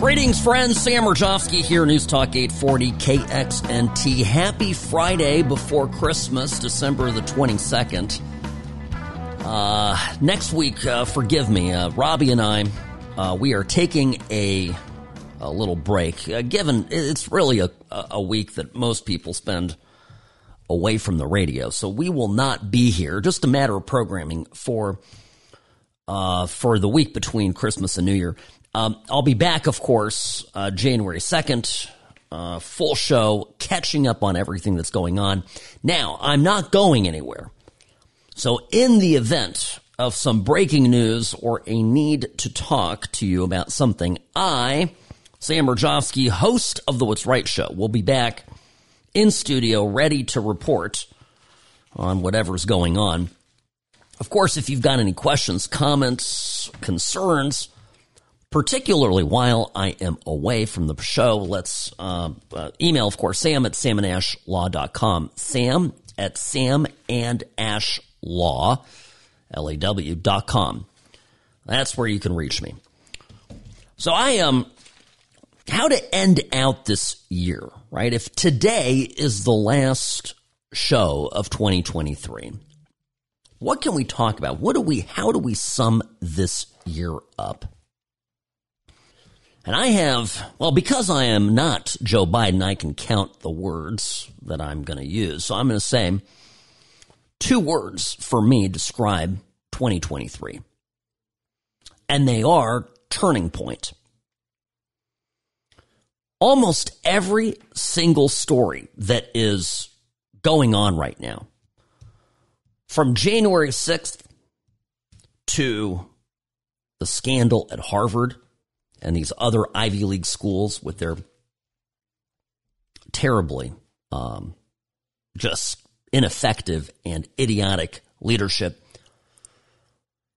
Greetings, friends. Sam Mirejovsky here, News Talk 840 KXNT. Happy Friday before Christmas, December the 22nd. Uh, next week, uh, forgive me, uh, Robbie and I, uh, we are taking a, a little break. Uh, given it's really a, a week that most people spend away from the radio, so we will not be here. Just a matter of programming for uh, for the week between Christmas and New Year. Um, I'll be back, of course, uh, January 2nd, uh, full show, catching up on everything that's going on. Now, I'm not going anywhere. So, in the event of some breaking news or a need to talk to you about something, I, Sam Mirejovsky, host of the What's Right Show, will be back in studio ready to report on whatever's going on. Of course, if you've got any questions, comments, concerns, particularly while I am away from the show. Let's uh, uh, email, of course, sam at samandashlaw.com. Sam at samandashlaw, L-A-W, dot com. That's where you can reach me. So I am, how to end out this year, right? If today is the last show of 2023, what can we talk about? What do we, how do we sum this year up? And I have, well, because I am not Joe Biden, I can count the words that I'm going to use. So I'm going to say two words for me describe 2023. And they are turning point. Almost every single story that is going on right now, from January 6th to the scandal at Harvard and these other Ivy League schools with their terribly um, just ineffective and idiotic leadership.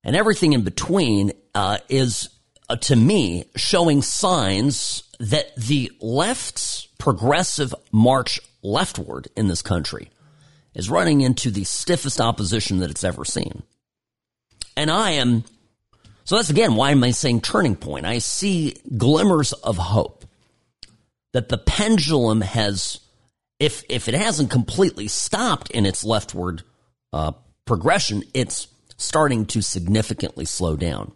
And everything in between uh, is, uh, to me, showing signs that the left's progressive march leftward in this country is running into the stiffest opposition that it's ever seen. And I am so that's again why am I saying turning point? I see glimmers of hope that the pendulum has, if if it hasn't completely stopped in its leftward uh, progression, it's starting to significantly slow down.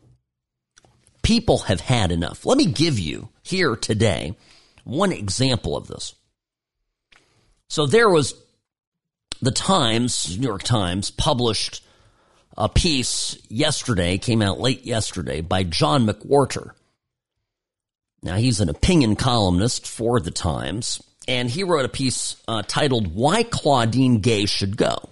People have had enough. Let me give you here today one example of this. So there was the Times, New York Times, published a piece yesterday, came out late yesterday, by John McWhorter. Now, he's an opinion columnist for the Times, and he wrote a piece uh, titled Why Claudine Gay Should Go.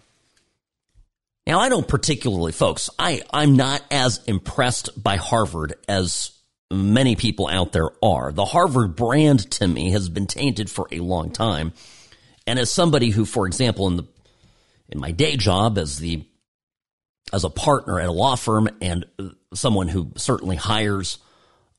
Now, I don't particularly, folks, I, I'm not as impressed by Harvard as many people out there are. The Harvard brand to me has been tainted for a long time. And as somebody who, for example, in the in my day job as the as a partner at a law firm and someone who certainly hires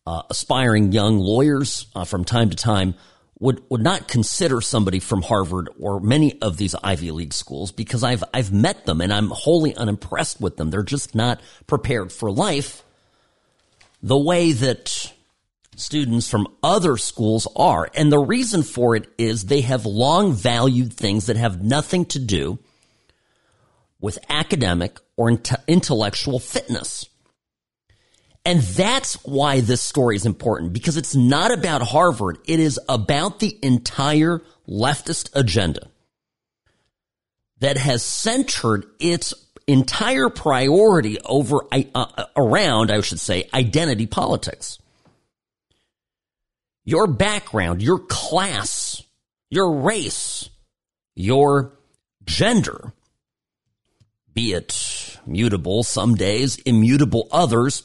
uh, aspiring young lawyers uh, from time to time would would not consider somebody from Harvard or many of these Ivy League schools because I've I've met them and I'm wholly unimpressed with them. They're just not prepared for life the way that students from other schools are. And the reason for it is they have long valued things that have nothing to do with academic or intellectual fitness. And that's why this story is important because it's not about Harvard. It is about the entire leftist agenda that has centered its entire priority over uh, uh, around, I should say, identity politics. Your background, your class, your race, your gender be it mutable some days, immutable others,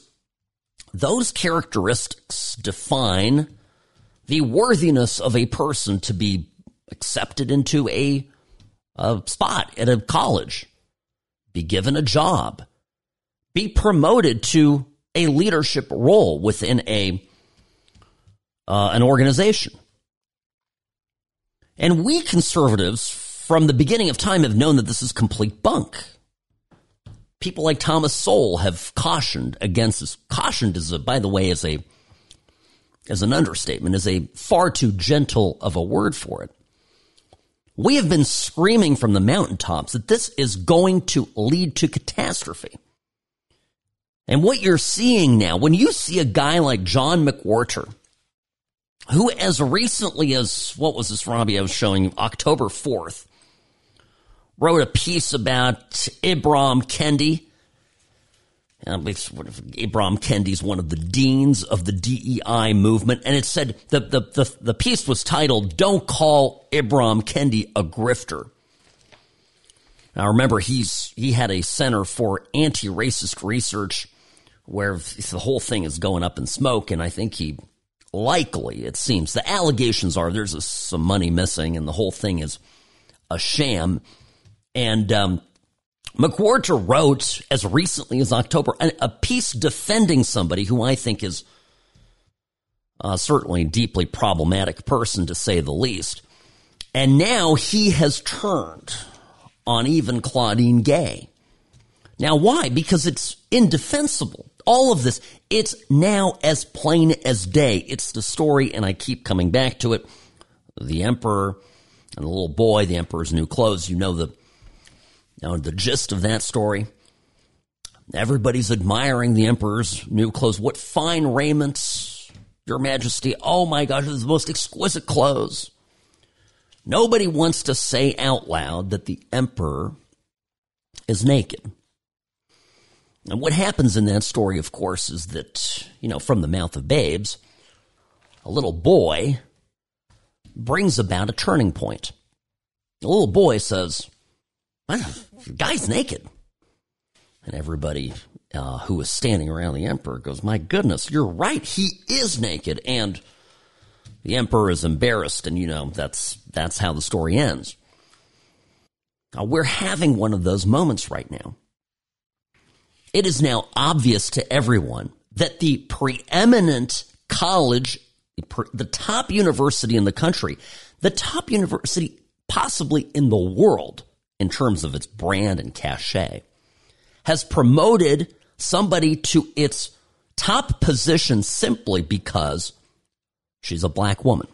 those characteristics define the worthiness of a person to be accepted into a, a spot at a college, be given a job, be promoted to a leadership role within a uh, an organization. And we conservatives from the beginning of time have known that this is complete bunk. People like Thomas Sowell have cautioned against this. Cautioned is, a, by the way, is a as an understatement, is a far too gentle of a word for it. We have been screaming from the mountaintops that this is going to lead to catastrophe. And what you're seeing now, when you see a guy like John McWhorter, who as recently as, what was this, Robbie, I was showing October 4th, wrote a piece about Ibram Kendi, um, Ibram is one of the deans of the DEI movement, and it said the, the, the, the piece was titled "Don't Call Ibram Kendi a Grifter." Now, remember, he's he had a center for anti-racist research, where the whole thing is going up in smoke, and I think he likely, it seems, the allegations are there's a, some money missing, and the whole thing is a sham, and um, McWhorter wrote as recently as October a piece defending somebody who I think is uh, certainly a deeply problematic person to say the least. And now he has turned on even Claudine Gay. Now, why? Because it's indefensible. All of this, it's now as plain as day. It's the story, and I keep coming back to it. The emperor and the little boy, the emperor's new clothes. You know the now, the gist of that story everybody's admiring the emperor's new clothes. What fine raiments, your majesty. Oh my gosh, it's the most exquisite clothes. Nobody wants to say out loud that the emperor is naked. And what happens in that story, of course, is that, you know, from the mouth of babes, a little boy brings about a turning point. The little boy says, guy's naked. And everybody uh, who was standing around the emperor goes, My goodness, you're right. He is naked. And the emperor is embarrassed. And, you know, that's, that's how the story ends. Now, we're having one of those moments right now. It is now obvious to everyone that the preeminent college, the top university in the country, the top university possibly in the world, in terms of its brand and cachet, has promoted somebody to its top position simply because she's a black woman.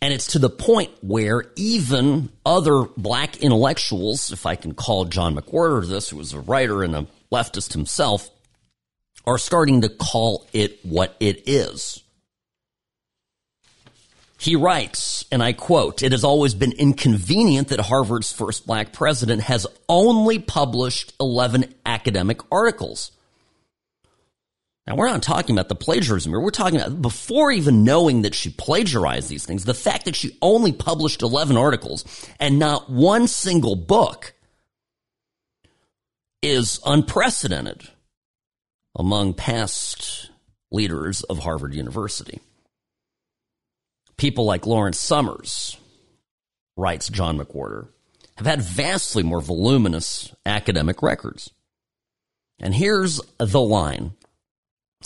And it's to the point where even other black intellectuals, if I can call John McWhorter this, who was a writer and a leftist himself, are starting to call it what it is. He writes, and I quote, It has always been inconvenient that Harvard's first black president has only published 11 academic articles. Now, we're not talking about the plagiarism here. We're talking about before even knowing that she plagiarized these things, the fact that she only published 11 articles and not one single book is unprecedented among past leaders of Harvard University. People like Lawrence Summers, writes John McWhorter, have had vastly more voluminous academic records. And here's the line,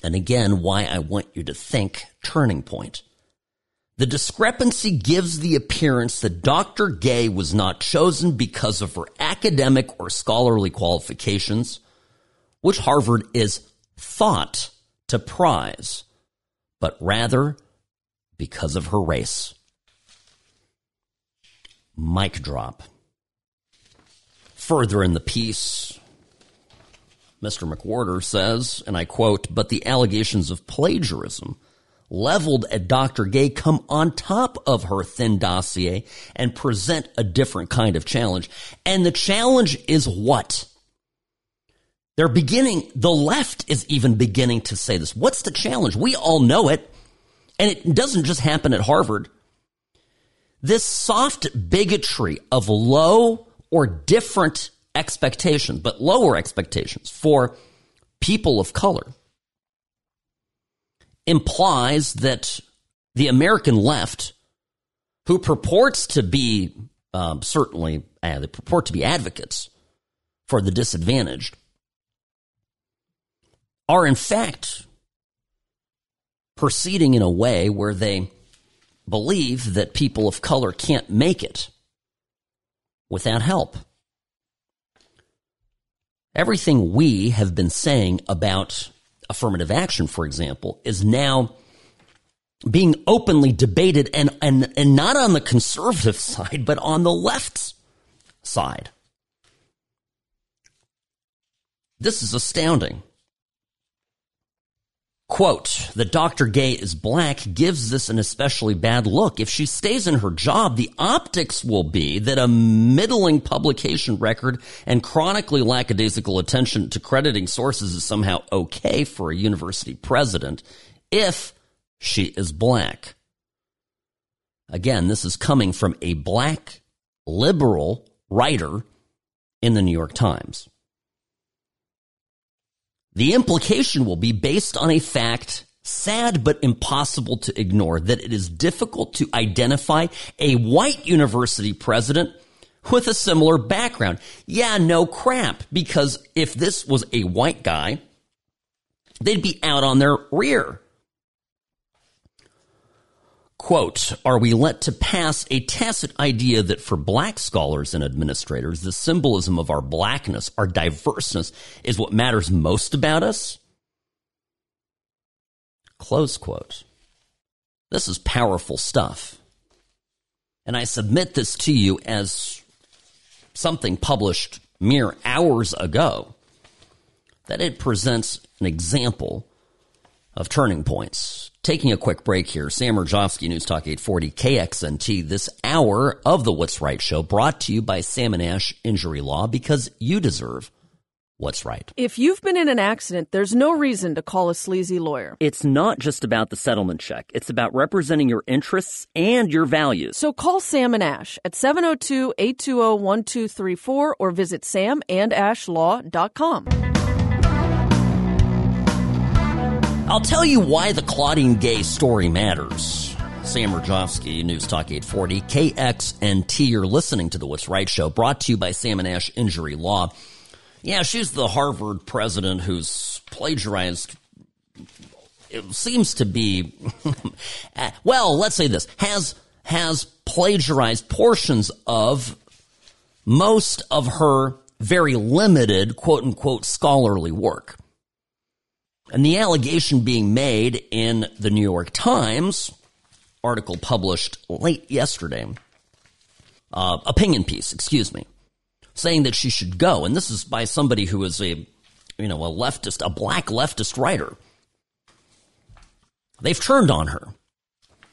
and again, why I want you to think turning point. The discrepancy gives the appearance that Dr. Gay was not chosen because of her academic or scholarly qualifications, which Harvard is thought to prize, but rather because of her race. Mic drop. Further in the piece, Mr. McWhorter says, and I quote, but the allegations of plagiarism leveled at Dr. Gay come on top of her thin dossier and present a different kind of challenge. And the challenge is what? They're beginning, the left is even beginning to say this. What's the challenge? We all know it. And it doesn't just happen at Harvard. This soft bigotry of low or different expectations, but lower expectations for people of color implies that the American left, who purports to be um, certainly, uh, they purport to be advocates for the disadvantaged, are in fact proceeding in a way where they believe that people of color can't make it without help. Everything we have been saying about affirmative action, for example, is now being openly debated and, and, and not on the conservative side, but on the left side. This is astounding. Quote, that Dr. Gay is black gives this an especially bad look. If she stays in her job, the optics will be that a middling publication record and chronically lackadaisical attention to crediting sources is somehow okay for a university president if she is black. Again, this is coming from a black liberal writer in the New York Times. The implication will be based on a fact sad but impossible to ignore that it is difficult to identify a white university president with a similar background. Yeah, no crap, because if this was a white guy, they'd be out on their rear. Quote, are we let to pass a tacit idea that for black scholars and administrators, the symbolism of our blackness, our diverseness, is what matters most about us? Close quote. This is powerful stuff. And I submit this to you as something published mere hours ago, that it presents an example of turning points Taking a quick break here. Sam Mirejovsky, News Talk 840 KXNT. This hour of the What's Right show brought to you by Sam and Ash Injury Law because you deserve what's right. If you've been in an accident, there's no reason to call a sleazy lawyer. It's not just about the settlement check. It's about representing your interests and your values. So call Sam and Ash at 702-820-1234 or visit samandashlaw.com. I'll tell you why the Claudine Gay story matters. Sam Mirejovsky, News Talk 840, KXNT. You're listening to the What's Right show, brought to you by Sam and Ash Injury Law. Yeah, she's the Harvard president who's plagiarized. It seems to be, well, let's say this has has plagiarized portions of most of her very limited quote unquote scholarly work. And the allegation being made in the New York Times article published late yesterday, uh, opinion piece, excuse me, saying that she should go. And this is by somebody who is a, you know, a leftist, a black leftist writer. They've turned on her.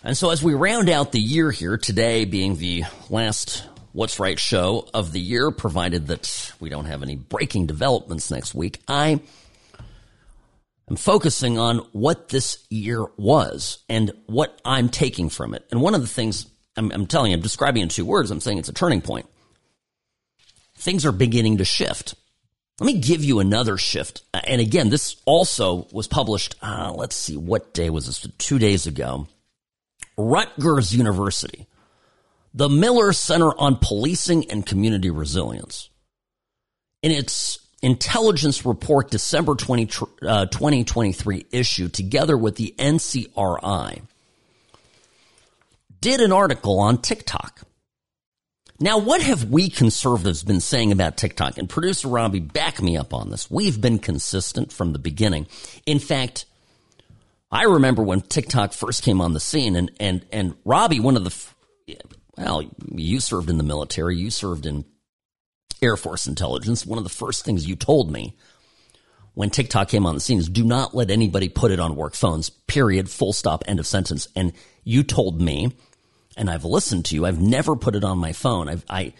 And so as we round out the year here, today being the last What's Right show of the year, provided that we don't have any breaking developments next week, I I'm focusing on what this year was and what I'm taking from it. And one of the things I'm, I'm telling you, I'm describing in two words. I'm saying it's a turning point. Things are beginning to shift. Let me give you another shift. And again, this also was published, uh, let's see, what day was this? Two days ago. Rutgers University, the Miller Center on Policing and Community Resilience. In its intelligence report December 20, uh, 2023 issue together with the NCRI did an article on TikTok. Now, what have we conservatives been saying about TikTok? And producer Robbie, back me up on this. We've been consistent from the beginning. In fact, I remember when TikTok first came on the scene, and and and Robbie, one of the well, you served in the military, you served in Air Force intelligence, one of the first things you told me when TikTok came on the scene is do not let anybody put it on work phones, period, full stop, end of sentence. And you told me, and I've listened to you, I've never put it on my phone. I've, I,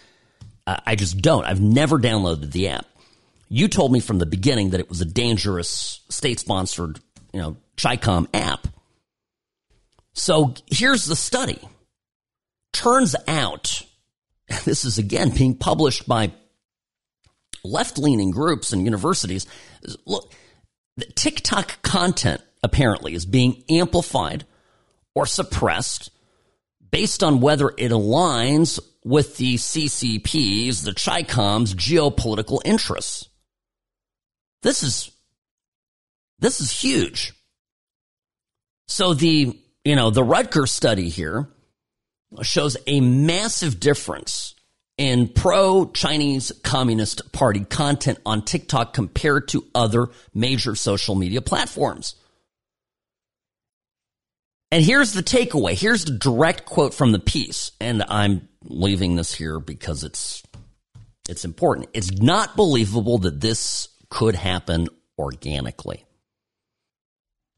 I just don't. I've never downloaded the app. You told me from the beginning that it was a dangerous state sponsored, you know, CHICOM app. So here's the study. Turns out, this is again being published by left leaning groups and universities. Look, the TikTok content apparently is being amplified or suppressed based on whether it aligns with the CCP's, the CHICOM's geopolitical interests. This is this is huge. So the you know the Rutgers study here shows a massive difference in pro Chinese Communist Party content on TikTok compared to other major social media platforms. And here's the takeaway. Here's the direct quote from the piece. And I'm leaving this here because it's it's important. It's not believable that this could happen organically.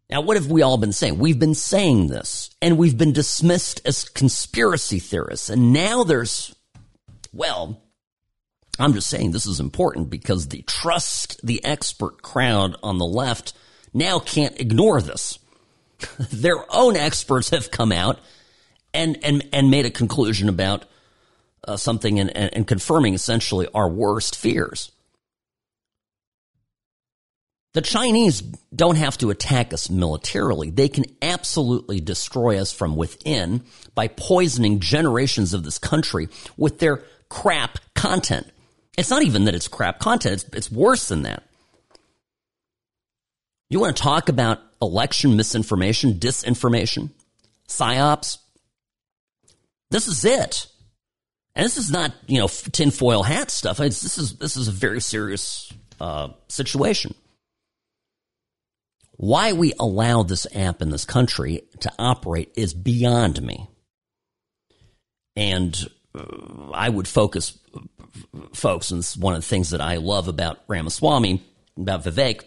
Now, what have we all been saying? We've been saying this and we've been dismissed as conspiracy theorists. And now there's, well, I'm just saying this is important because the trust the expert crowd on the left now can't ignore this. Their own experts have come out and, and, and made a conclusion about uh, something and, and confirming essentially our worst fears. The Chinese don't have to attack us militarily. They can absolutely destroy us from within by poisoning generations of this country with their crap content. It's not even that it's crap content, it's, it's worse than that. You want to talk about election misinformation, disinformation, psyops? This is it. And this is not, you know, tinfoil hat stuff. It's, this is this is a very serious uh, situation. Why we allow this app in this country to operate is beyond me. And I would focus, folks, and it's one of the things that I love about Ramaswamy, about Vivek,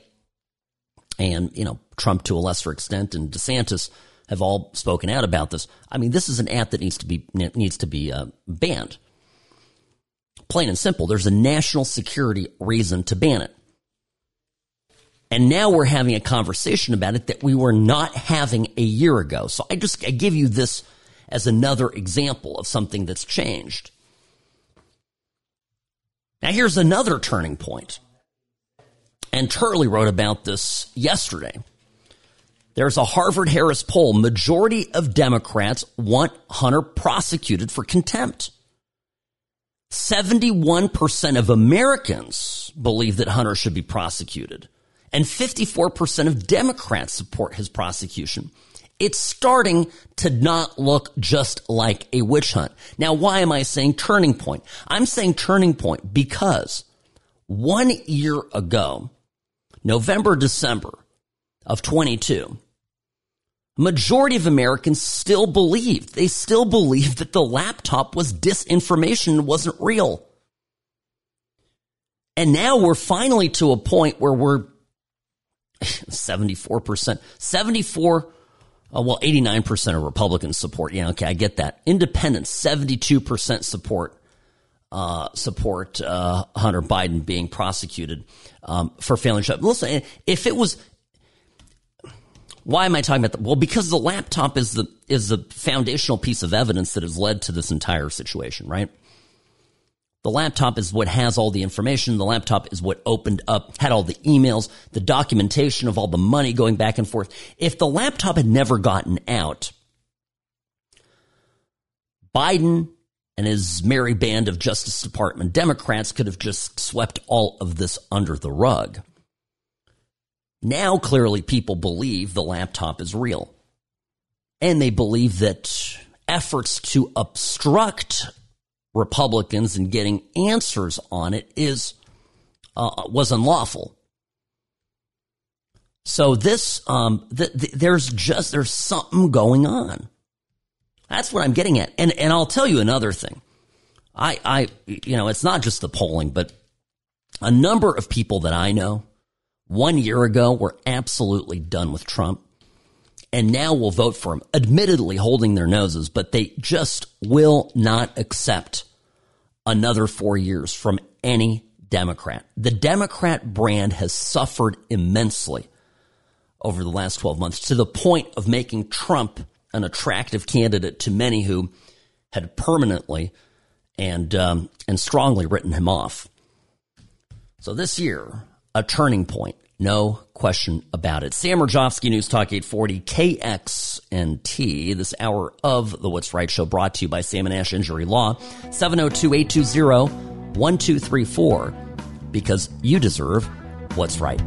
and you know Trump to a lesser extent, and DeSantis have all spoken out about this. I mean, this is an app that needs to be needs to be uh, banned. Plain and simple. There's a national security reason to ban it. And now we're having a conversation about it that we were not having a year ago. So I just I give you this as another example of something that's changed. Now here's another turning point. And Turley wrote about this yesterday. There's a Harvard Harris poll. Majority of Democrats want Hunter prosecuted for contempt. 71% of Americans believe that Hunter should be prosecuted. And 54% of Democrats support his prosecution. It's starting to not look just like a witch hunt. Now, why am I saying turning point? I'm saying turning point because one year ago, November, December of 22, majority of Americans still believed, they still believed that the laptop was disinformation wasn't real. And now we're finally to a point where we're 74%, 74, uh, well, 89% of Republicans support. Yeah, okay, I get that. Independents, 72% support uh, support uh, Hunter Biden being prosecuted um, for failing to listen. If it was, why am I talking about that? Well, because the laptop is the is the foundational piece of evidence that has led to this entire situation, right? The laptop is what has all the information. The laptop is what opened up, had all the emails, the documentation of all the money going back and forth. If the laptop had never gotten out, Biden and his merry band of Justice Department Democrats could have just swept all of this under the rug. Now, clearly, people believe the laptop is real. And they believe that efforts to obstruct Republicans and getting answers on it is uh, was unlawful. So this, um, th- th- there's just there's something going on. That's what I'm getting at. And, and I'll tell you another thing. I, I, you know, it's not just the polling, but a number of people that I know one year ago were absolutely done with Trump and now will vote for him, admittedly holding their noses, but they just will not accept another four years from any Democrat. The Democrat brand has suffered immensely over the last 12 months to the point of making Trump an attractive candidate to many who had permanently and um, and strongly written him off. So this year, a turning point, no question about it. Sam Mirejovsky, News Talk 840, KXNT. This hour of the What's Right Show brought to you by Sam and Ash Injury Law, 702-820-1234, because you deserve what's right.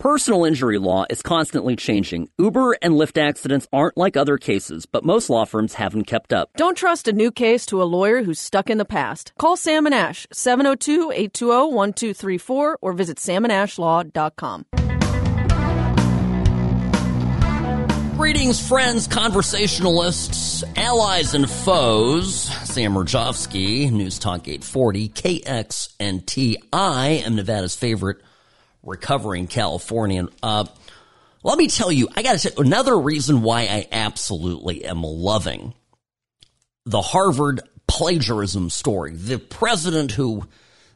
Personal injury law is constantly changing. Uber and Lyft accidents aren't like other cases, but most law firms haven't kept up. Don't trust a new case to a lawyer who's stuck in the past. Call Sam and Ash, 702 820 1234, or visit samandashlaw.com. Greetings, friends, conversationalists, allies, and foes. Sam Mirejovsky, News Talk 840, KXNT. I am Nevada's favorite recovering Californian. Uh, let me tell you, I got to say, another reason why I absolutely am loving the Harvard plagiarism story. The president who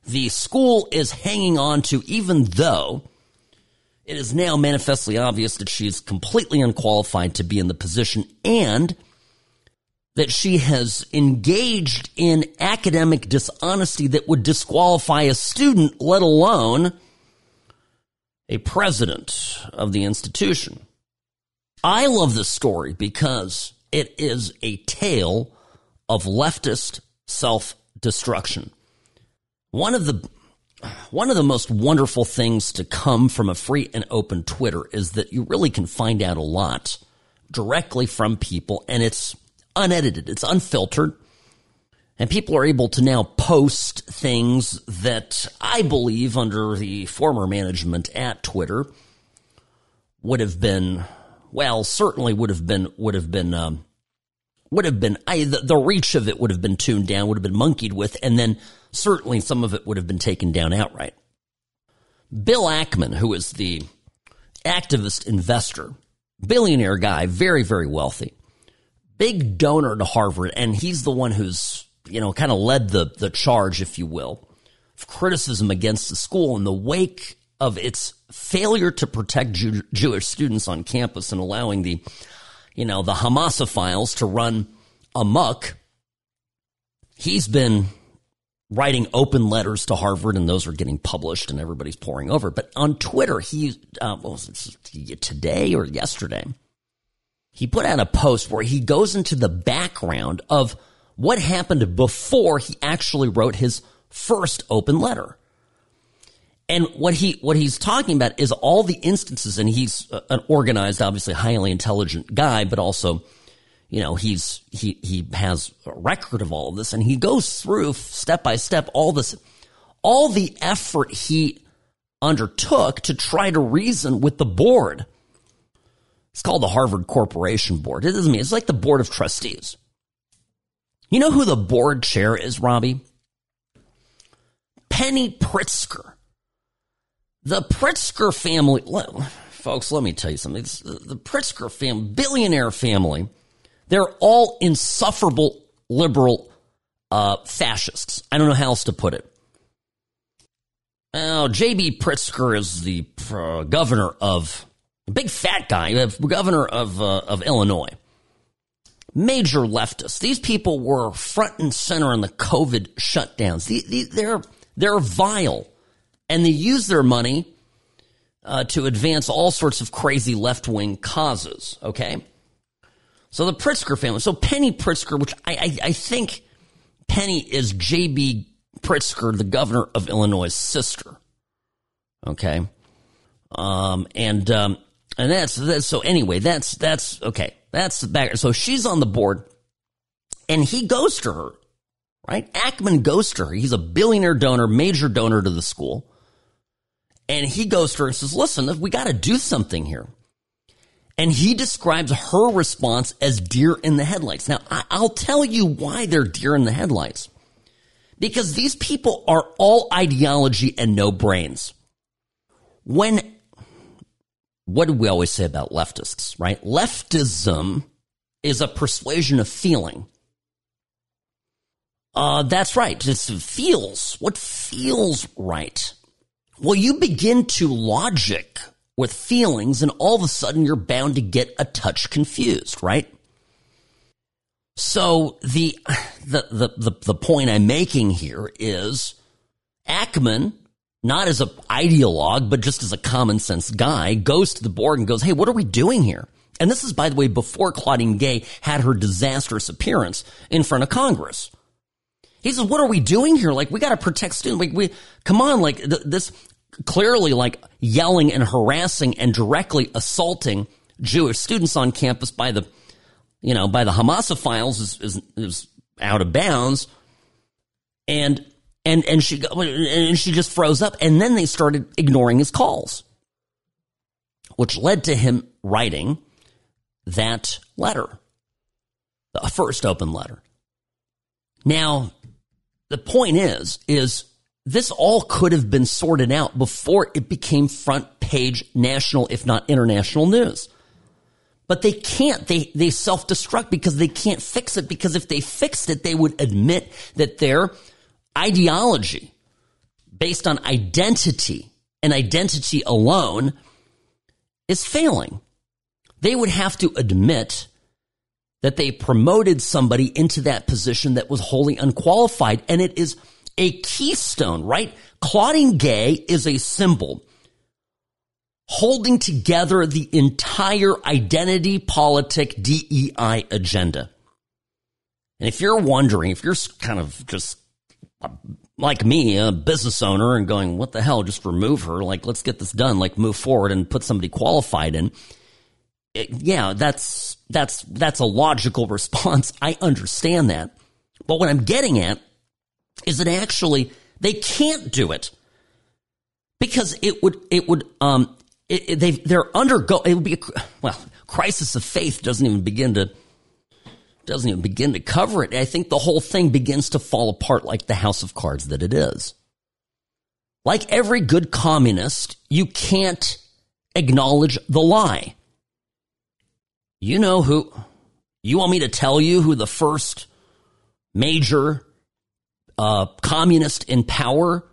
the school is hanging on to, even though it is now manifestly obvious that she's completely unqualified to be in the position and that she has engaged in academic dishonesty that would disqualify a student, let alone a president of the institution. I love this story because it is a tale of leftist self destruction. One of the one of the most wonderful things to come from a free and open Twitter is that you really can find out a lot directly from people and it's unedited, it's unfiltered. And people are able to now post things that I believe under the former management at Twitter would have been, well, certainly would have been, would have been, um, would have been, I, the, the reach of it would have been tuned down, would have been monkeyed with, and then certainly some of it would have been taken down outright. Bill Ackman, who is the activist investor, billionaire guy, very, very wealthy, big donor to Harvard, and he's the one who's you know, kind of led the, the charge, if you will, of criticism against the school in the wake of its failure to protect Jew- Jewish students on campus and allowing the, you know, the Hamasophiles to run amok. He's been writing open letters to Harvard, and those are getting published, and everybody's pouring over. But on Twitter, he uh, was it today or yesterday? He put out a post where he goes into the background of what happened before he actually wrote his first open letter. And what he what he's talking about is all the instances, and he's uh, an organized, obviously highly intelligent guy, but also, you know, he's he he has a record of all of this, and he goes through step by step all this, all the effort he undertook to try to reason with the board. It's called the Harvard Corporation Board. It doesn't mean it's like the board of trustees. You know who the board chair is, Robbie? Penny Pritzker. The Pritzker family, folks, let me tell you something. the Pritzker family, billionaire family, they're all insufferable liberal uh, fascists. I don't know how else to put it. Now, J.B. Pritzker is the uh, governor of, big fat guy, governor of, uh, of Illinois major leftists. These people were front and center in the COVID shutdowns. they're, they're vile and they use their money uh, to advance all sorts of crazy left wing causes. Okay. So the Pritzker family. So Penny Pritzker, which I, I, I think Penny is J.B. Pritzker, the governor of Illinois' sister. Okay. Um, and, um, and that's, that's, so anyway, that's, that's, okay. That's the back. So she's on the board and he goes to her, right? Ackman goes to her. He's a billionaire donor, major donor to the school. And he goes to her and says, listen, we got to do something here. And he describes her response as deer in the headlights. Now, I'll tell you why they're deer in the headlights. Because these people are all ideology and no brains. When what do we always say about leftists, right? Leftism is a persuasion of feeling. Uh, that's right. It feels. What feels right? Well, you begin to logic with feelings and all of a sudden you're bound to get a touch confused, right? So the, the, the, the, the point I'm making here is Ackman not as an ideologue, but just as a common sense guy, goes to the board and goes, Hey, what are we doing here? And this is, by the way, before Claudine Gay had her disastrous appearance in front of Congress. He says, what are we doing here? Like, we got to protect students. Like, we, come on, like th- this, clearly like yelling and harassing and directly assaulting Jewish students on campus by the, you know, by the Hamasophiles is, is, is out of bounds. And, and, and she, and she just froze up. And then they started ignoring his calls, which led to him writing that letter, the first open letter. Now, the point is, is this all could have been sorted out before it became front page national, if not international news. But they can't. They, they self destruct because they can't fix it. Because if they fixed it, they would admit that their ideology based on identity and identity alone is failing. They would have to admit that they promoted somebody into that position that was wholly unqualified. And it is a keystone, right? Claudine Gay is a symbol holding together the entire identity politic DEI agenda. And if you're wondering, if you're kind of just like me, a business owner, and going, what the hell, just remove her, like, let's get this done, like, move forward and put somebody qualified in. It, yeah, that's, that's, that's a logical response. I understand that. But what I'm getting at is that actually they can't do it because it would it would um it, it, they they're undergo it would be a, well crisis of faith doesn't even begin to doesn't even begin to cover it. I think the whole thing begins to fall apart like the house of cards that it is. Like every good communist, you can't acknowledge the lie. You know who you want me to tell you who the first major uh, communist in power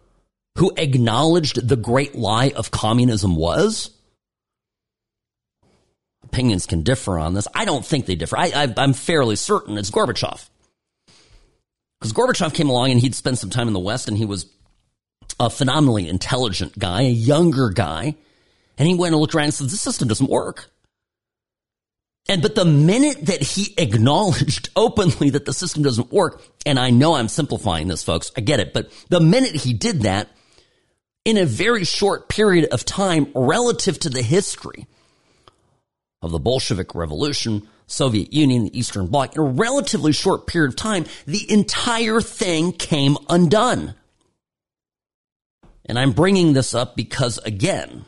who acknowledged the great lie of communism was? Opinions can differ on this. I don't think they differ. I, am fairly certain it's Gorbachev. Because Gorbachev came along and he'd spent some time in the West and he was a phenomenally intelligent guy, a younger guy. And he went and looked around and said, This system doesn't work. And but the minute that he acknowledged openly that the system doesn't work, and I know I'm simplifying this, folks, I get it, but the minute he did that, in a very short period of time relative to the history of the Bolshevik Revolution, Soviet Union, the Eastern Bloc, in a relatively short period of time, the entire thing came undone. And I'm bringing this up because, again,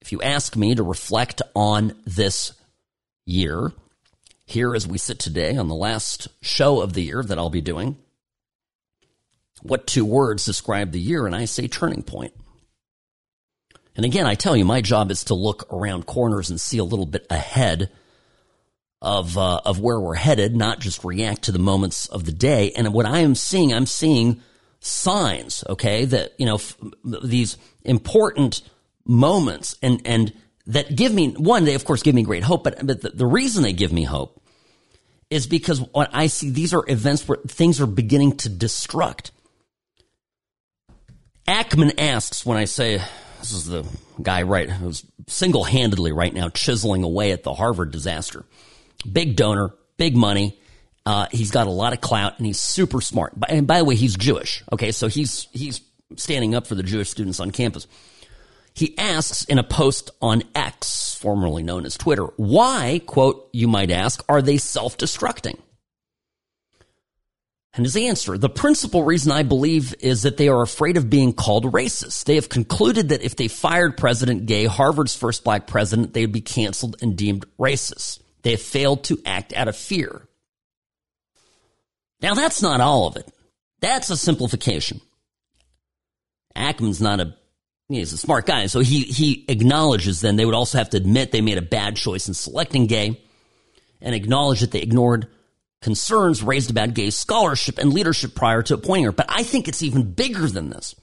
if you ask me to reflect on this year, here as we sit today on the last show of the year that I'll be doing, what two words describe the year? And I say turning point. And again, I tell you, my job is to look around corners and see a little bit ahead of uh, of where we're headed, not just react to the moments of the day. And what I am seeing, I'm seeing signs, okay, that you know f- these important moments and and that give me one, they of course give me great hope, but but the, the reason they give me hope is because what I see these are events where things are beginning to destruct. Ackman asks when I say this is the guy right who's single handedly right now chiseling away at the Harvard disaster. Big donor, big money. Uh, he's got a lot of clout and he's super smart. And by the way, he's Jewish. Okay, so he's he's standing up for the Jewish students on campus. He asks in a post on X, formerly known as Twitter, why, quote, you might ask, are they self destructing? And his answer, the principal reason I believe is that they are afraid of being called racist. They have concluded that if they fired President Gay, Harvard's first black president, they would be canceled and deemed racist. They have failed to act out of fear. Now that's not all of it. That's a simplification. Ackman's not a he's a smart guy, so he he acknowledges then they would also have to admit they made a bad choice in selecting Gay and acknowledge that they ignored concerns raised about Gay scholarship and leadership prior to appointing her. But I think it's even bigger than this.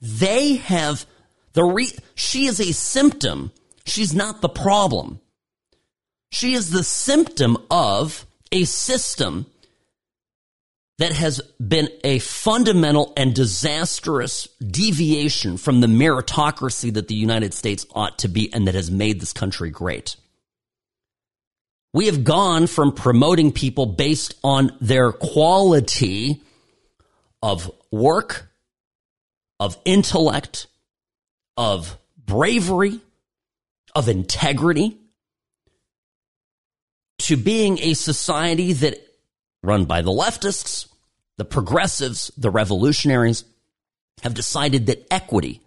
They have the re, she is a symptom. She's not the problem. She is the symptom of a system that has been a fundamental and disastrous deviation from the meritocracy that the United States ought to be and that has made this country great. We have gone from promoting people based on their quality of work, of intellect, of bravery, of integrity, to being a society that run by the leftists, the progressives, the revolutionaries have decided that equity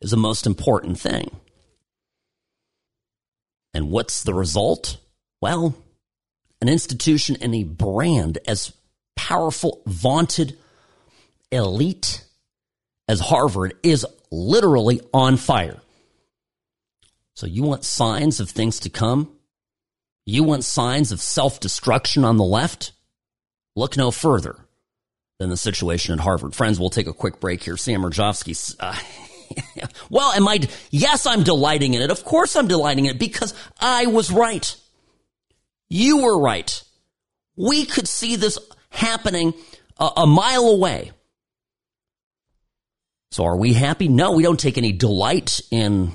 is the most important thing. And what's the result? Well, an institution and a brand as powerful, vaunted, elite as Harvard is literally on fire. So, you want signs of things to come? You want signs of self destruction on the left? Look no further than the situation at Harvard. Friends, we'll take a quick break here. Sam Mirejovsky. Uh, well, am I? Yes, I'm delighting in it. Of course, I'm delighting in it because I was right. You were right. We could see this happening a, a mile away. So, are we happy? No, we don't take any delight in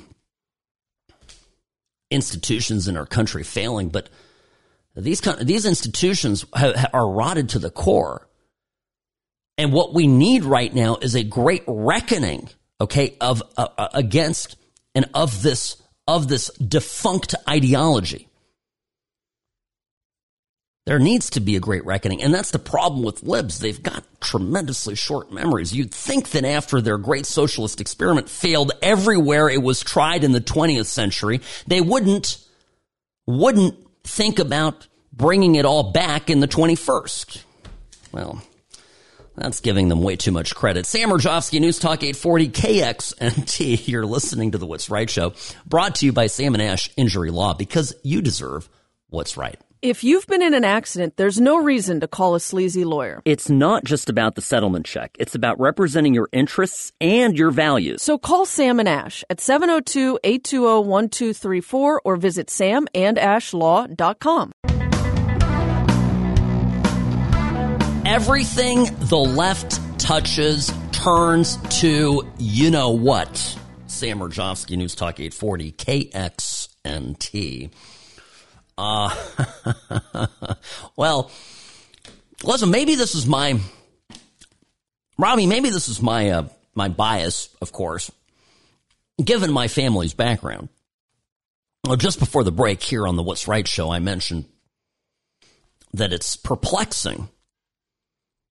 institutions in our country failing, but these these institutions are rotted to the core. And what we need right now is a great reckoning, okay, of uh, uh, against and of this of this defunct ideology. There needs to be a great reckoning. And that's the problem with libs. They've got tremendously short memories. You'd think that after their great socialist experiment failed everywhere it was tried in the 20th century, they wouldn't, wouldn't think about bringing it all back in the 21st. Well, that's giving them way too much credit. Sam Mirejovsky, News Talk 840 KXNT. You're listening to the What's Right Show, brought to you by Sam and Ash Injury Law, because you deserve what's right. If you've been in an accident, there's no reason to call a sleazy lawyer. It's not just about the settlement check. It's about representing your interests and your values. So call Sam and Ash at 702-820-1234 or visit samandashlaw.com. Everything the left touches turns to you know what. Sam Mirejovsky, News Talk 840, KXNT. Uh, well, listen, maybe this is my, Robbie, maybe this is my, uh, my bias, of course, given my family's background. Well, just before the break here on the What's Right show, I mentioned that it's perplexing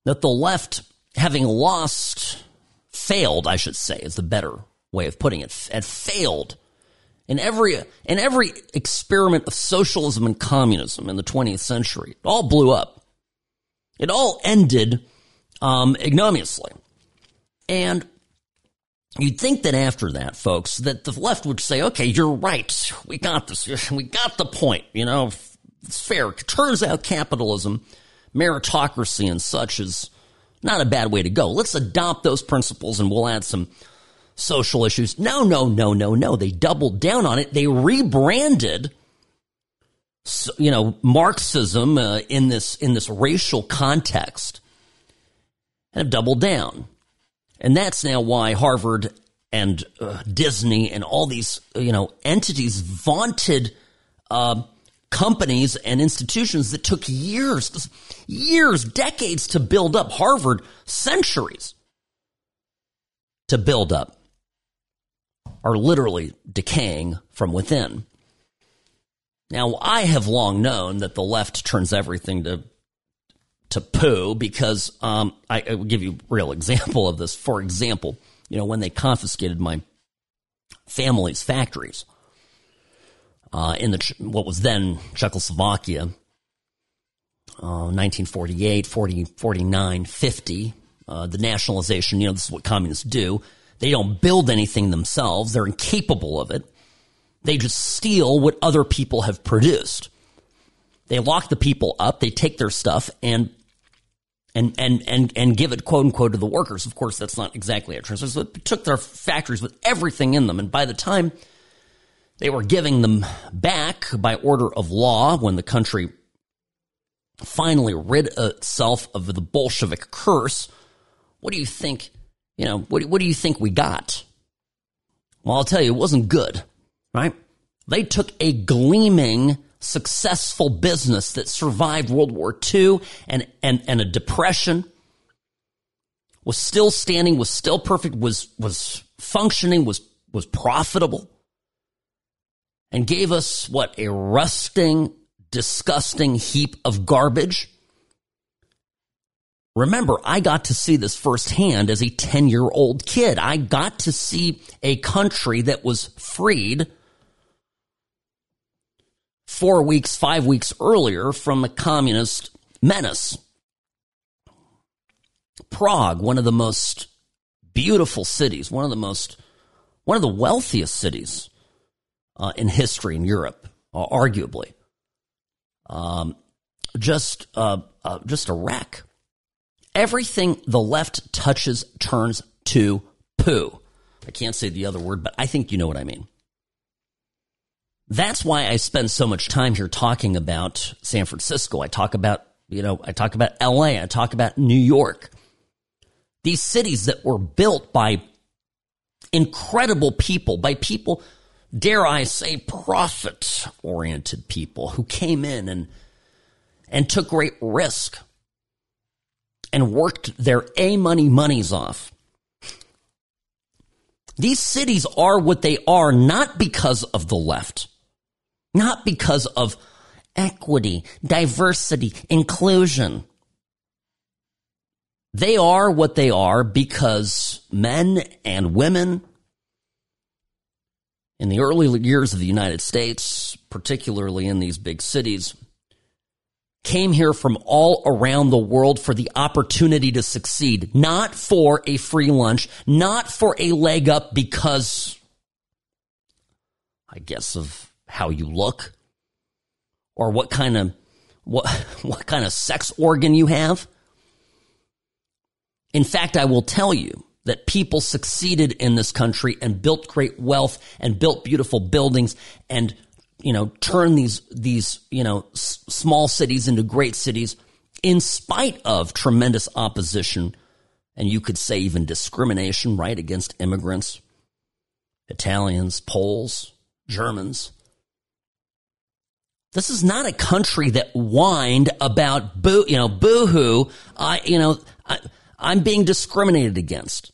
that the left, having lost, failed, I should say, is the better way of putting it, had failed in every in every experiment of socialism and communism in the 20th century. It all blew up. It all ended um, ignominiously, and you'd think that after that, folks, that the left would say, "Okay, you're right. We got this. We got the point. You know, it's fair." It turns out capitalism meritocracy and such is not a bad way to go. Let's adopt those principles and we'll add some social issues. No, no, no, no, no. They doubled down on it. They rebranded, you know, Marxism uh, in this in this racial context, and have doubled down. And that's now why Harvard and uh, Disney and all these you know entities vaunted uh, companies and institutions that took years, years, decades to build up. Harvard, centuries to build up, are literally decaying from within. Now, I have long known that the left turns everything to to poo because um, I, I will give you a real example of this. For example, you know when they confiscated my family's factories, uh, in the what was then Czechoslovakia, uh, 1948, 40, 49, 50. Uh, the nationalization, you know, this is what communists do. They don't build anything themselves. They're incapable of it. They just steal what other people have produced. They lock the people up. They take their stuff and and and and and give it quote unquote to the workers. Of course, that's not exactly a transfer. So took their factories with everything in them, and by the time they were giving them back by order of law when the country finally rid itself of the Bolshevik curse. What do you think? You know, what, what do you think we got? Well, I'll tell you, it wasn't good, right? They took a gleaming, successful business that survived World War II and, and, and a depression, was still standing, was still perfect, was, was functioning, was was profitable and gave us what a rusting, disgusting heap of garbage. Remember, I got to see this firsthand as a 10 year old kid. I got to see a country that was freed four weeks, five weeks earlier from a communist menace. Prague, one of the most beautiful cities, one of the most, one of the wealthiest cities uh, in history in Europe, uh, arguably. Um, just, uh, uh, just a wreck. Everything the left touches turns to poo. I can't say the other word, but I think you know what I mean. That's why I spend so much time here talking about San Francisco. I talk about, you know, I talk about LA. I talk about New York. These cities that were built by incredible people, by people, dare I say, profit oriented people who came in and, and took great risk and worked their A money monies off. These cities are what they are not because of the left, not because of equity, diversity, inclusion. They are what they are because men and women in the early years of the United States, particularly in these big cities, came here from all around the world for the opportunity to succeed, not for a free lunch, not for a leg up because, I guess, of how you look or what kind of what what kind of sex organ you have. In fact, I will tell you that people succeeded in this country and built great wealth and built beautiful buildings and you know turn these these you know s- small cities into great cities in spite of tremendous opposition and you could say even discrimination right against immigrants Italians Poles Germans this is not a country that whined about boo, you know, boohoo. I, you know, I, I'm being discriminated against.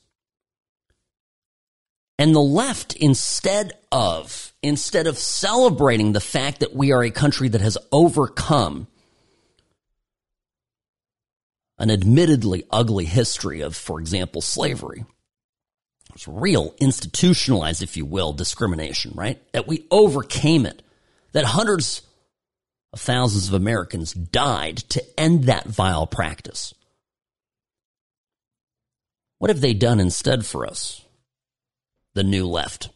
And the left, instead of, instead of celebrating the fact that we are a country that has overcome an admittedly ugly history of, for example, slavery. It's real, institutionalized, if you will, discrimination, right? That we overcame it. That hundreds of thousands of Americans died to end that vile practice. What have they done instead for us? The new left.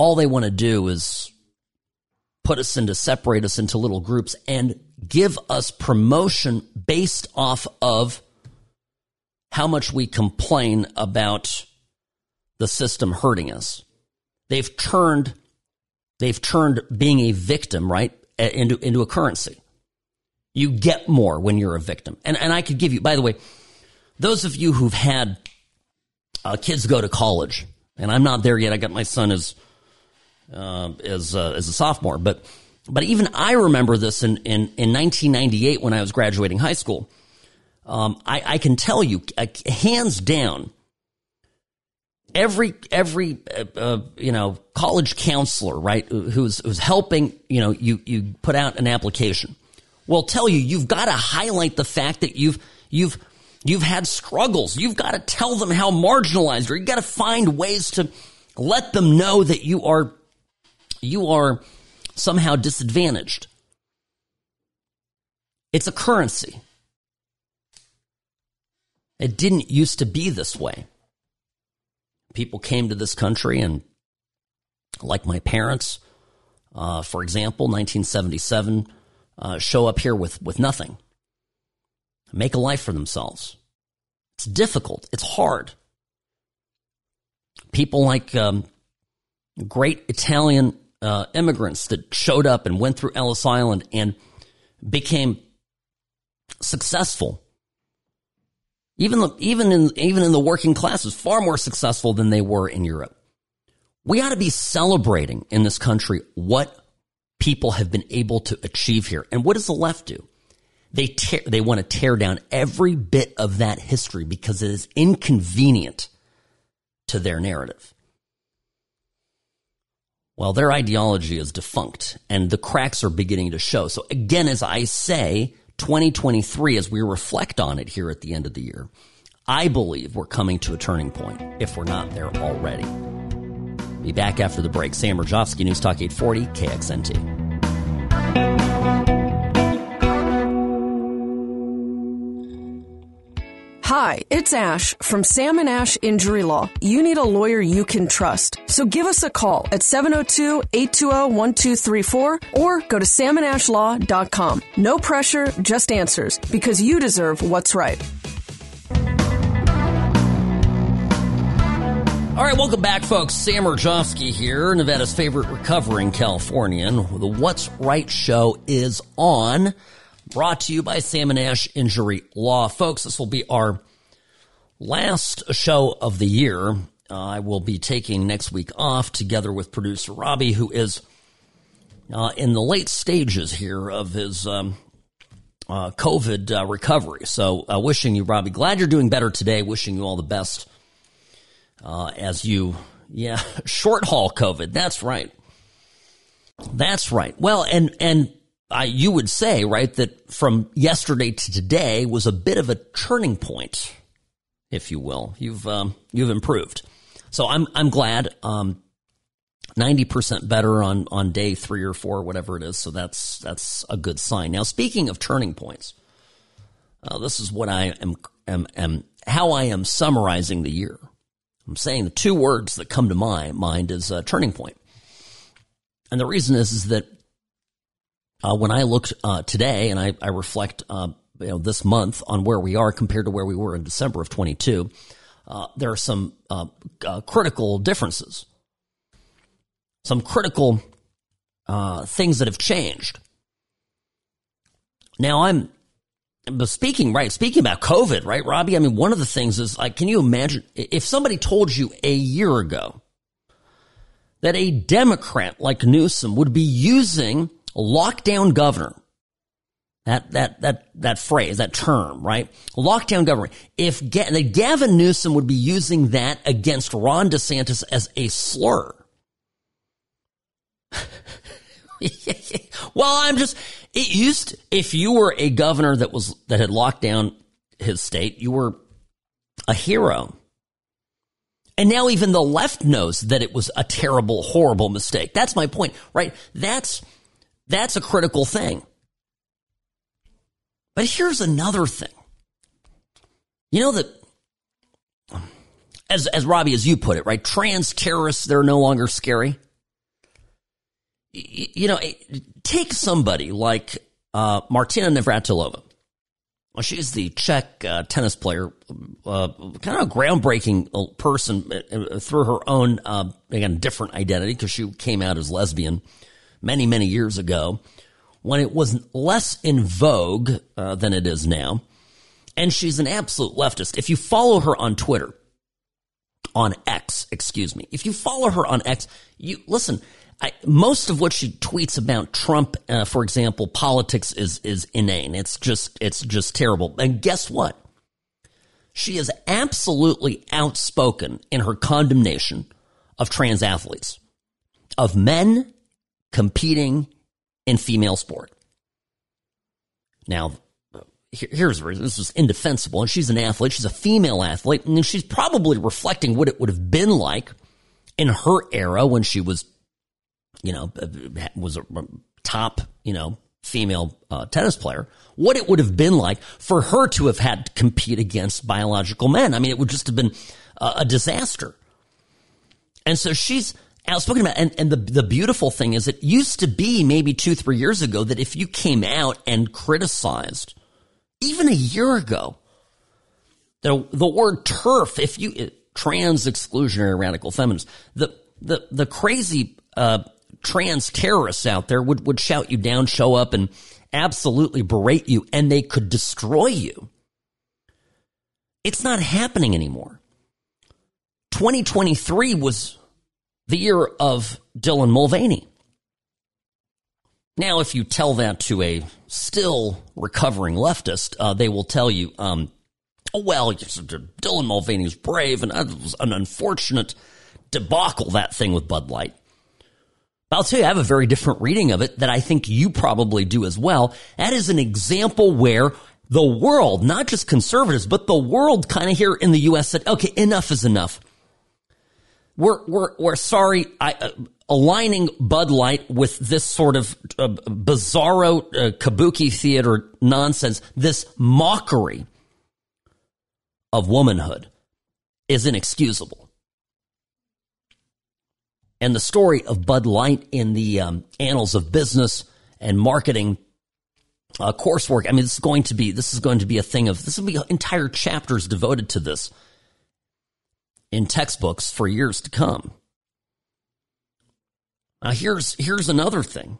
All they want to do is put us into, separate us into little groups and give us promotion based off of how much we complain about the system hurting us. They've turned, they've turned being a victim, right, into, into a currency. You get more when you're a victim. And, and I could give you, by the way, those of you who've had uh, kids go to college, and I'm not there yet. I got my son as, uh, as, uh, as a sophomore, but, but even I remember this in, in, in 1998 when I was graduating high school. Um, I, I, can tell you, uh, hands down, every every uh, uh, you know college counselor, right, who's who's helping you know you you put out an application, will tell you you've got to highlight the fact that you've you've you've had struggles. You've got to tell them how marginalized, or you've got to find ways to let them know that you are you are somehow disadvantaged. It's a currency. It didn't used to be this way. People came to this country and, like my parents, uh, for example, 1977, uh, show up here with, with nothing, make a life for themselves. It's difficult. It's hard. People like um, great Italian uh, immigrants that showed up and went through Ellis Island and became successful even the, even in even in the working classes, far more successful than they were in Europe. We ought to be celebrating in this country what people have been able to achieve here. And what does the left do? They tear, they want to tear down every bit of that history because it is inconvenient to their narrative. Well, their ideology is defunct and the cracks are beginning to show. So again, as I say, 2023, as we reflect on it here at the end of the year, I believe we're coming to a turning point if we're not there already. Be back after the break. Sam Mirejovsky, News Talk 840, KXNT. Hi, it's Ash from Sam and Ash Injury Law. You need a lawyer you can trust. So give us a call at 702-820-1234 or go to samandashlaw.com. No pressure, just answers because you deserve what's right. All right, welcome back, folks. Sam Mirejovsky here, Nevada's favorite recovering Californian. The What's Right show is on brought to you by Sam and Ash Injury Law. Folks, this will be our last show of the year. Uh, I will be taking next week off together with producer Robbie, who is uh, in the late stages here of his um, uh, COVID uh, recovery. So, uh, wishing you, Robbie, glad you're doing better today. Wishing you all the best uh, as you, yeah, short haul COVID. That's right. That's right. Well, and and I, you would say, right, that from yesterday to today was a bit of a turning point, if you will. You've um, you've improved, so I'm I'm glad. Um, Ninety percent better on on day three or four, whatever it is. So that's that's a good sign. Now, speaking of turning points, uh, this is what I am, am am how I am summarizing the year. I'm saying the two words that come to my mind is a turning point, and the reason is is that uh, when I looked uh, today and I, I reflect, uh, you know, this month on where we are compared to where we were in December of 22, uh, there are some uh, uh, critical differences, some critical things that have changed. Now I'm speaking right, speaking about COVID, right, Robbie? I mean, one of the things is like, can you imagine if somebody told you a year ago that a Democrat like Newsom would be using lockdown governor. That, that, that, that phrase, that term, right? Lockdown governor. If Ga- Gavin Newsom would be using that against Ron DeSantis as a slur. well, I'm just, it used, if you were a governor that was, that had locked down his state, you were a hero. And now even the left knows that it was a terrible, horrible mistake. That's my point, right? That's, that's a critical thing. But here's another thing. You know that, as, as Robbie, as you put it, right? Trans terrorists, they're no longer scary. You know, take somebody like uh, Martina Navratilova. Well, she's the Czech uh, tennis player, uh, kind of a groundbreaking person uh, uh, through her own, uh, again, different identity because she came out as lesbian many, many years ago when it was less in vogue uh, than it is now. And she's an absolute leftist. If you follow her on Twitter, on X, excuse me, if you follow her on X, you listen. I, most of what she tweets about Trump, uh, for example, politics is is inane. It's just it's just terrible. And guess what? She is absolutely outspoken in her condemnation of trans athletes, of men competing in female sport. Now, here's this is indefensible. And she's an athlete. She's a female athlete. And she's probably reflecting what it would have been like in her era when she was, you know, was a top, you know, female uh, tennis player, what it would have been like for her to have had to compete against biological men. I mean, it would just have been a, a disaster. And so she's outspoken about. And, and the, the beautiful thing is it used to be maybe two, three years ago that if you came out and criticized, even a year ago, the, the word turf, if you, trans exclusionary radical feminists, the, the, the crazy, uh, trans terrorists out there would, would shout you down, show up and absolutely berate you and they could destroy you. It's not happening anymore. 2023 was the year of Dylan Mulvaney. Now, if you tell that to a still recovering leftist, uh, they will tell you, um, oh, well, Dylan Mulvaney was brave and it was an unfortunate debacle, that thing with Bud Light. I'll tell you, I have a very different reading of it that I think you probably do as well. That is an example where the world, not just conservatives, but the world kind of here in the U.S. said, okay, enough is enough. We're, we're, we're sorry. I, uh, aligning Bud Light with this sort of uh, bizarro uh, kabuki theater nonsense, this mockery of womanhood is inexcusable. And the story of Bud Light in the um, annals of business and marketing uh, coursework. I mean, this is going to be this is going to be a thing of this will be entire chapters devoted to this in textbooks for years to come. Now, here's here's another thing.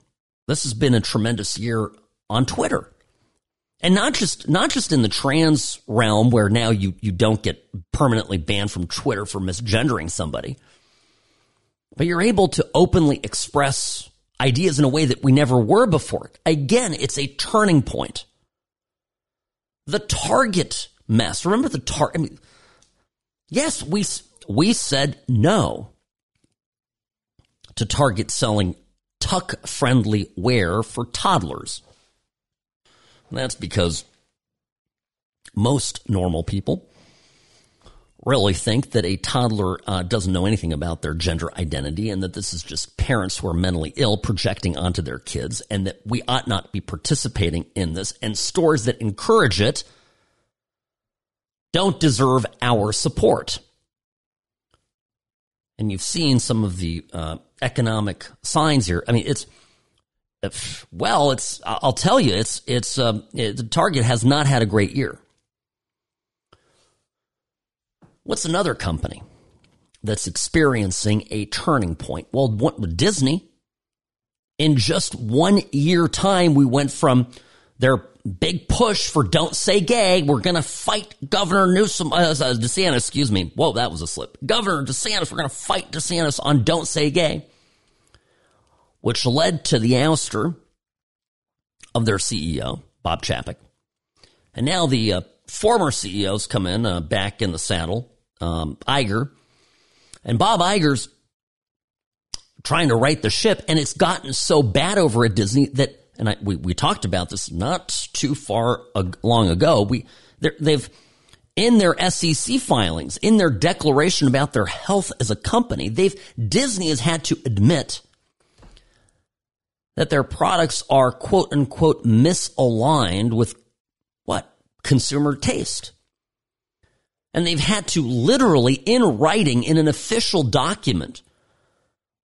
This has been a tremendous year on Twitter. And not just not just in the trans realm where now you you don't get permanently banned from Twitter for misgendering somebody. But you're able to openly express ideas in a way that we never were before. Again, it's a turning point. The Target mess. Remember the Target? I mean, yes, we we said no to Target selling tuck friendly wear for toddlers. And that's because most normal people really think that a toddler uh, doesn't know anything about their gender identity and that this is just parents who are mentally ill projecting onto their kids and that we ought not be participating in this and stores that encourage it don't deserve our support. And you've seen some of the uh, economic signs here. I mean, it's well, it's I'll tell you, it's it's um, it, Target has not had a great year. What's another company that's experiencing a turning point? Well, what, Disney. In just one year time, we went from their big push for don't say gay. We're going to fight Governor Newsom, uh, uh, DeSantis, excuse me. Whoa, that was a slip. Governor DeSantis, we're going to fight DeSantis on don't say gay, which led to the ouster of their CEO, Bob Chapek. And now the uh, former CEOs come in uh, back in the saddle um, Iger. And Bob Iger's trying to right the ship, and it's gotten so bad over at Disney that, and I, we, we talked about this not too far long ago. We they've in their SEC filings, in their declaration about their health as a company, they've Disney has had to admit that their products are quote unquote misaligned with what consumer taste. And they've had to literally in writing in an official document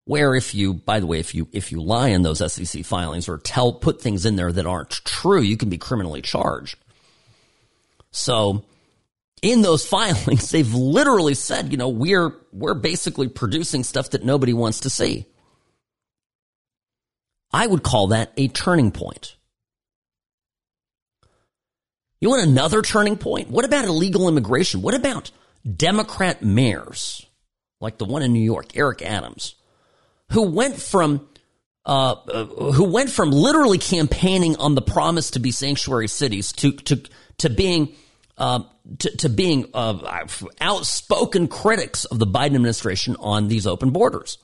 where if you, by the way, if you, if you lie in those SEC filings or tell, put things in there that aren't true, you can be criminally charged. So in those filings, they've literally said, you know, we're, we're basically producing stuff that nobody wants to see. I would call that a turning point. You want another turning point? What about illegal immigration? What about Democrat mayors like the one in New York, Eric Adams, who went from uh, uh, who went from literally campaigning on the promise to be sanctuary cities to to to being uh, to, to, being uh, outspoken critics of the Biden administration on these open borders.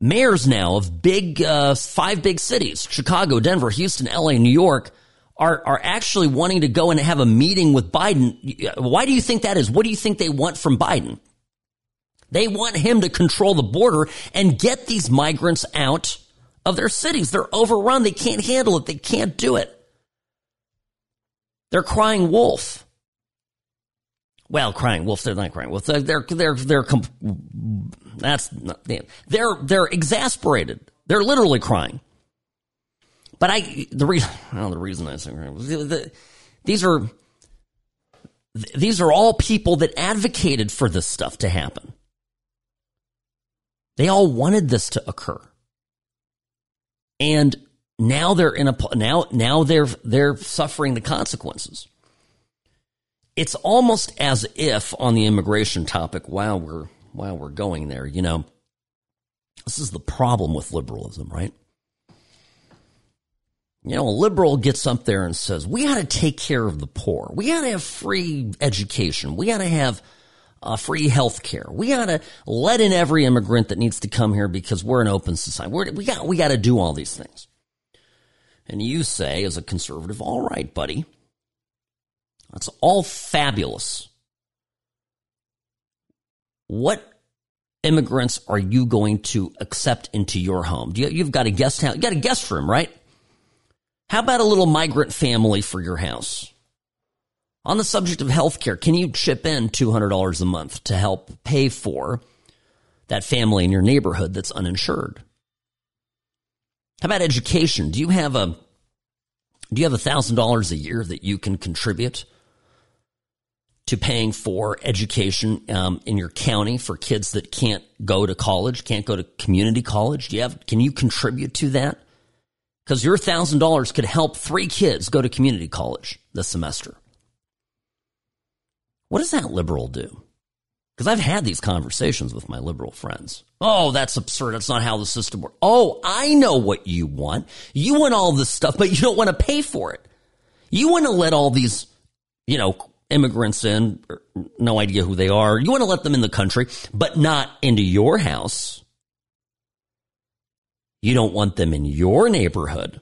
mayors now of big uh, five big cities chicago denver houston la new york are, are actually wanting to go and have a meeting with biden. Why do you think that is? What do you think they want from biden they want him to control the border and get these migrants out of their cities they're overrun they can't handle it they can't do it they're crying wolf well, crying wolf. They're not crying wolf. They're they're they're, they're that's not, they're they're exasperated. They're literally crying. But I the reason well, the reason I say the, these are these are all people that advocated for this stuff to happen. They all wanted this to occur. And now they're in a now now they're they're suffering the consequences it's almost as if on the immigration topic, while we're while we're going there, you know, this is the problem with liberalism, right? you know, a liberal gets up there and says, we got to take care of the poor. We got to have free education. We got to have uh, free health care. We got to let in every immigrant that needs to come here because we're an open society. We're, we got, we got to do all these things. And you say, as a conservative, all right, buddy, that's all fabulous. What immigrants are you going to accept into your home? You, have got a guest house, you got a guest room, right? How about a little migrant family for your house? On the subject of healthcare, can you chip in $200 a month to help pay for that family in your neighborhood that's uninsured? How about education? Do you have a do you have $1,000 a year that you can contribute to paying for education um, in your county for kids that can't go to college, can't go to community college? Do you have can you contribute to that? Because your $1,000 could help three kids go to community college this semester. What does that liberal do? Because I've had these conversations with my liberal friends. Oh, that's absurd. That's not how the system works. Oh, I know what you want. You want all this stuff, but you don't want to pay for it. You want to let all these, you know, immigrants in, no idea who they are. You want to let them in the country, but not into your house. You don't want them in your neighborhood.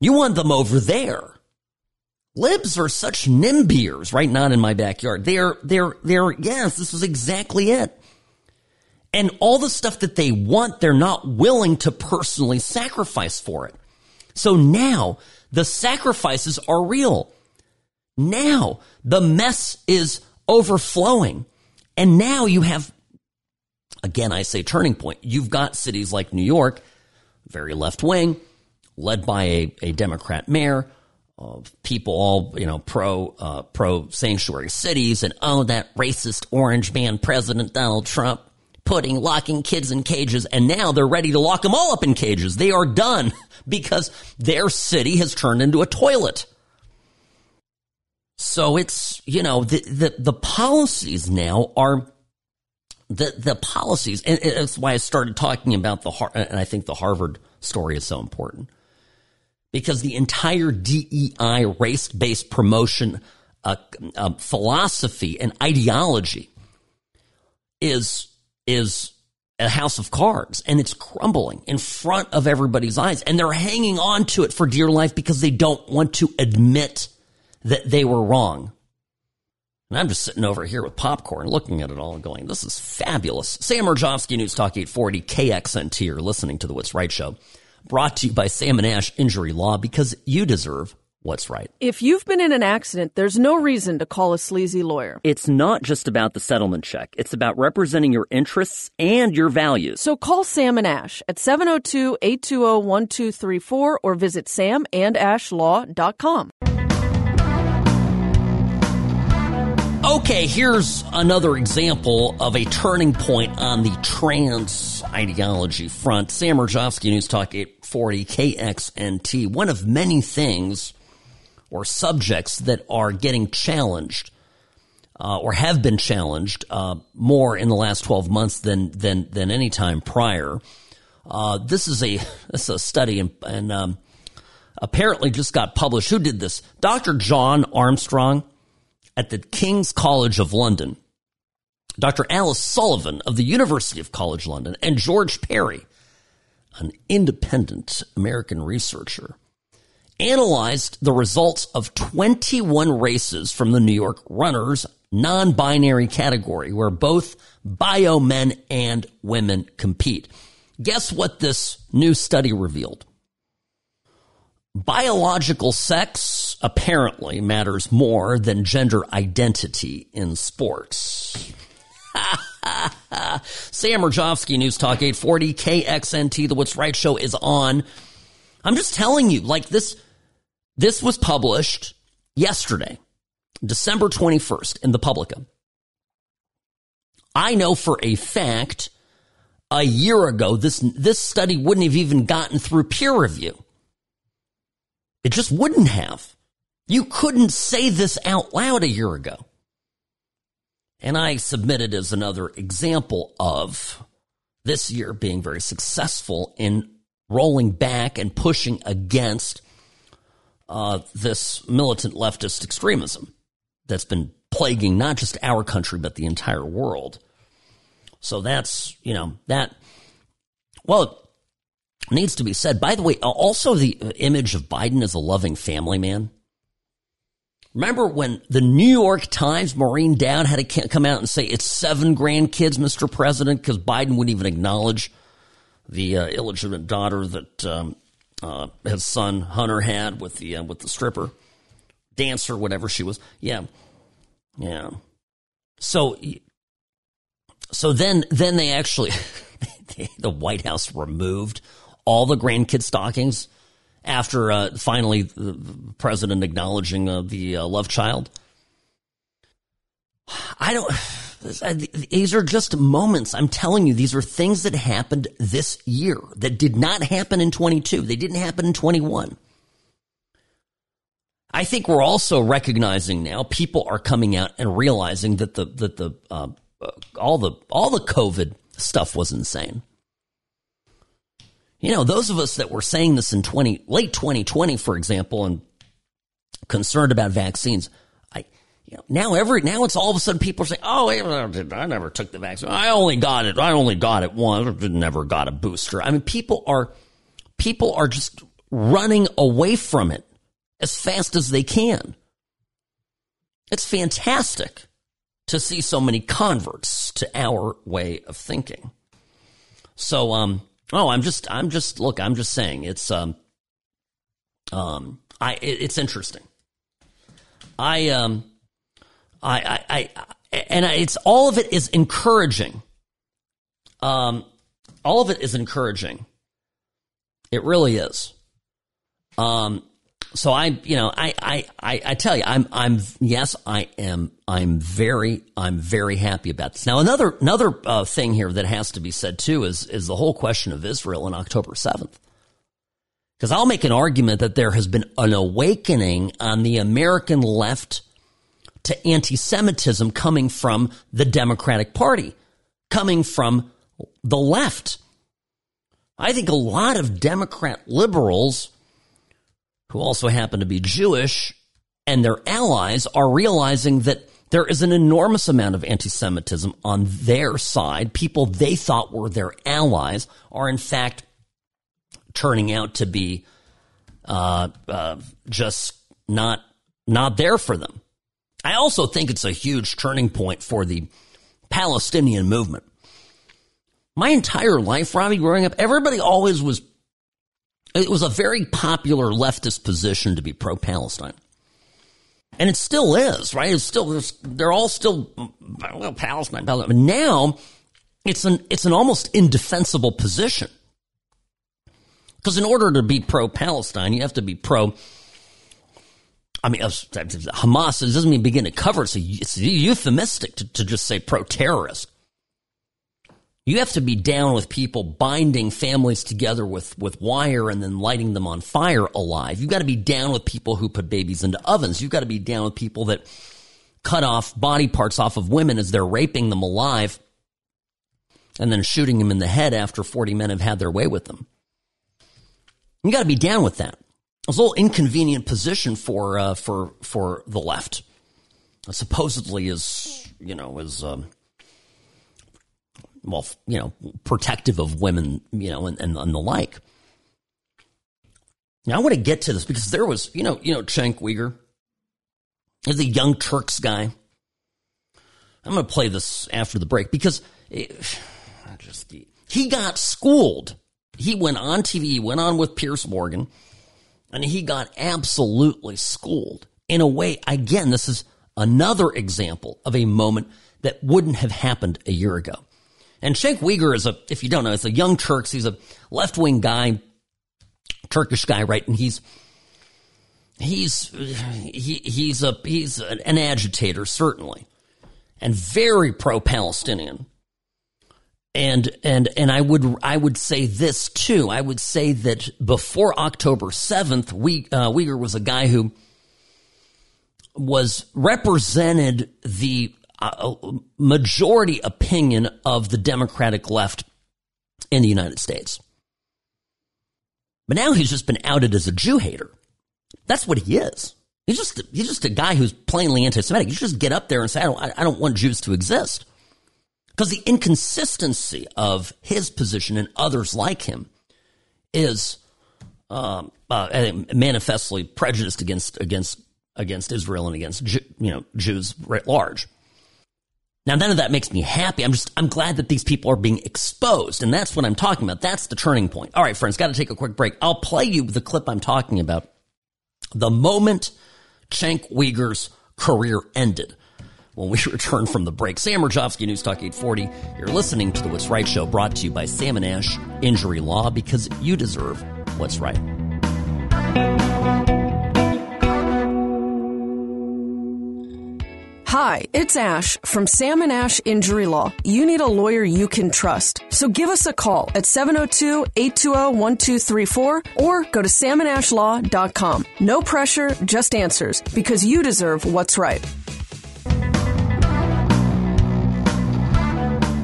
You want them over there. Libs are such nimbiers, right? Not in my backyard. They're, they're, they're, yes, this is exactly it. And all the stuff that they want, they're not willing to personally sacrifice for it. So now the sacrifices are real. Now the mess is overflowing. And now you have, again, I say turning point. You've got cities like New York very left wing, led by a, a Democrat mayor. Uh, people all you know pro uh, pro sanctuary cities and oh that racist orange man president Donald Trump putting locking kids in cages and now they're ready to lock them all up in cages. They are done because their city has turned into a toilet. So it's you know the the, the policies now are the the policies, and that's why I started talking about the and I think the Harvard story is so important because the entire DEI race based promotion uh, uh, philosophy and ideology is is a house of cards and it's crumbling in front of everybody's eyes and they're hanging on to it for dear life because they don't want to admit that they were wrong and I'm just sitting over here with popcorn looking at it all and going, this is fabulous. Sam Mirejovsky, News Talk 840, KXNT. You're listening to the What's Right Show. Brought to you by Sam and Ash Injury Law because you deserve what's right. If you've been in an accident, there's no reason to call a sleazy lawyer. It's not just about the settlement check. It's about representing your interests and your values. So call Sam and Ash at 702-820-1234 or visit samandashlaw.com. Okay, here's another example of a turning point on the trans ideology front. Sam Mirejovsky, News Talk 840 KXNT. One of many things or subjects that are getting challenged uh, or have been challenged uh, more in the last 12 months than than than any time prior. Uh, this is a this is a study and, and um, apparently just got published. Who did this? Dr. John Armstrong at the King's College of London, Dr. Alice Sullivan of the University of College London, and George Perry, an independent American researcher, analyzed the results of 21 races from the New York Runners non binary category, where both bio men and women compete. Guess what this new study revealed? Biological sex apparently matters more than gender identity in sports. Sam Mirejovsky, News Talk 840, KXNT, the What's Right show is on. I'm just telling you, like this, this was published yesterday, December 21st in the Publica. I know for a fact a year ago, this, this study wouldn't have even gotten through peer review. It just wouldn't have. You couldn't say this out loud a year ago. And I submit it as another example of this year being very successful in rolling back and pushing against uh, this militant leftist extremism that's been plaguing not just our country, but the entire world. So that's, you know, that, well, needs to be said. By the way, also the image of Biden as a loving family man. Remember when the New York Times, Maureen Dowd, had to come out and say it's seven grandkids, Mr. President, because Biden wouldn't even acknowledge the uh, illegitimate daughter that um, uh, his son Hunter had with the uh, with the stripper dancer, whatever she was. Yeah, yeah. So, so then then they actually the White House removed all the grandkid stockings after uh, finally the president acknowledging uh, the uh, love child. I don't. These are just moments. I'm telling you, these are things that happened this year that did not happen in 22. They didn't happen in 21. I think we're also recognizing now people are coming out and realizing that the that the uh, all the all the COVID stuff was insane. You know, those of us that were saying this in 20 late 2020, for example, and concerned about vaccines, I you know, now every now it's all of a sudden people are saying, "Oh, I never took the vaccine. I only got it. I only got it once. Never got a booster." I mean, people are people are just running away from it as fast as they can. It's fantastic to see so many converts to our way of thinking. So, um, oh, I'm just, I'm just, look, I'm just saying it's, um, um, I, it, it's interesting. I, um, I, I, I, and it's all of it is encouraging. Um, all of it is encouraging. It really is. Um, so I, you know, I, I, I, I, tell you, I'm, I'm, yes, I am, I'm very, I'm very happy about this. Now, another, another uh, thing here that has to be said too is, is the whole question of Israel on October 7th. Because I'll make an argument that there has been an awakening on the American left to anti-Semitism coming from the Democratic Party, coming from the left. I think a lot of Democrat liberals who also happen to be Jewish, and their allies are realizing that there is an enormous amount of anti Semitism on their side. People they thought were their allies are, in fact, turning out to be uh, uh, just not not there for them. I also think it's a huge turning point for the Palestinian movement. My entire life, Robbie, growing up, everybody always was it was a very popular leftist position to be pro Palestine. And it still is, right? It's still, they're all still, well, Palestine, Palestine. Now, it's an, it's an almost indefensible position. Because in order to be pro Palestine, you have to be pro, I mean, uh, Hamas, it doesn't mean begin to cover it. It's euphemistic to, to just say pro terrorist. You have to be down with people binding families together with, with wire and then lighting them on fire alive. You've got to be down with people who put babies into ovens. You've got to be down with people that cut off body parts off of women as they're raping them alive and then shooting them in the head after 40 men have had their way with them. You got to be down with that. It's a little inconvenient position for uh, for for the left. Supposedly is you know is um, well, you know, protective of women, you know, and, and, and the like. Now I want to get to this because there was, you know, you know, Cenk Uygur is a young Turks guy. I'm going to play this after the break because it, just he got schooled. He went on TV, went on with Piers Morgan, and he got absolutely schooled in a way. Again, this is another example of a moment that wouldn't have happened a year ago. And Cenk Uygur is a, if you don't know, it's a young Turks. He's a left wing guy, Turkish guy, right? And he's, he's, he, he's a, he's an agitator, certainly, and very pro Palestinian. And, and, and I would, I would say this too. I would say that before October 7th, we, uh, Uygur was a guy who was represented the a majority opinion of the Democratic left in the United States. But now he's just been outed as a Jew hater. That's what he is. He's just he's just a guy who's plainly anti-Semitic. You just get up there and say, I don't, I don't want Jews to exist, because the inconsistency of his position and others like him is um, uh, manifestly prejudiced against against against Israel and against you know Jews writ large. Now, none of that makes me happy. I'm just, I'm glad that these people are being exposed. And that's what I'm talking about. That's the turning point. All right, friends, got to take a quick break. I'll play you the clip I'm talking about. The moment Cenk Uygur's career ended when we return from the break. Sam Mirejovsky, News Talk 840. You're listening to the What's Right Show brought to you by Sam and Ash Injury Law because you deserve what's right. Hi, it's Ash from Sam and Ash Injury Law. You need a lawyer you can trust. So give us a call at 702-820-1234 or go to samandashlaw.com. No pressure, just answers because you deserve what's right.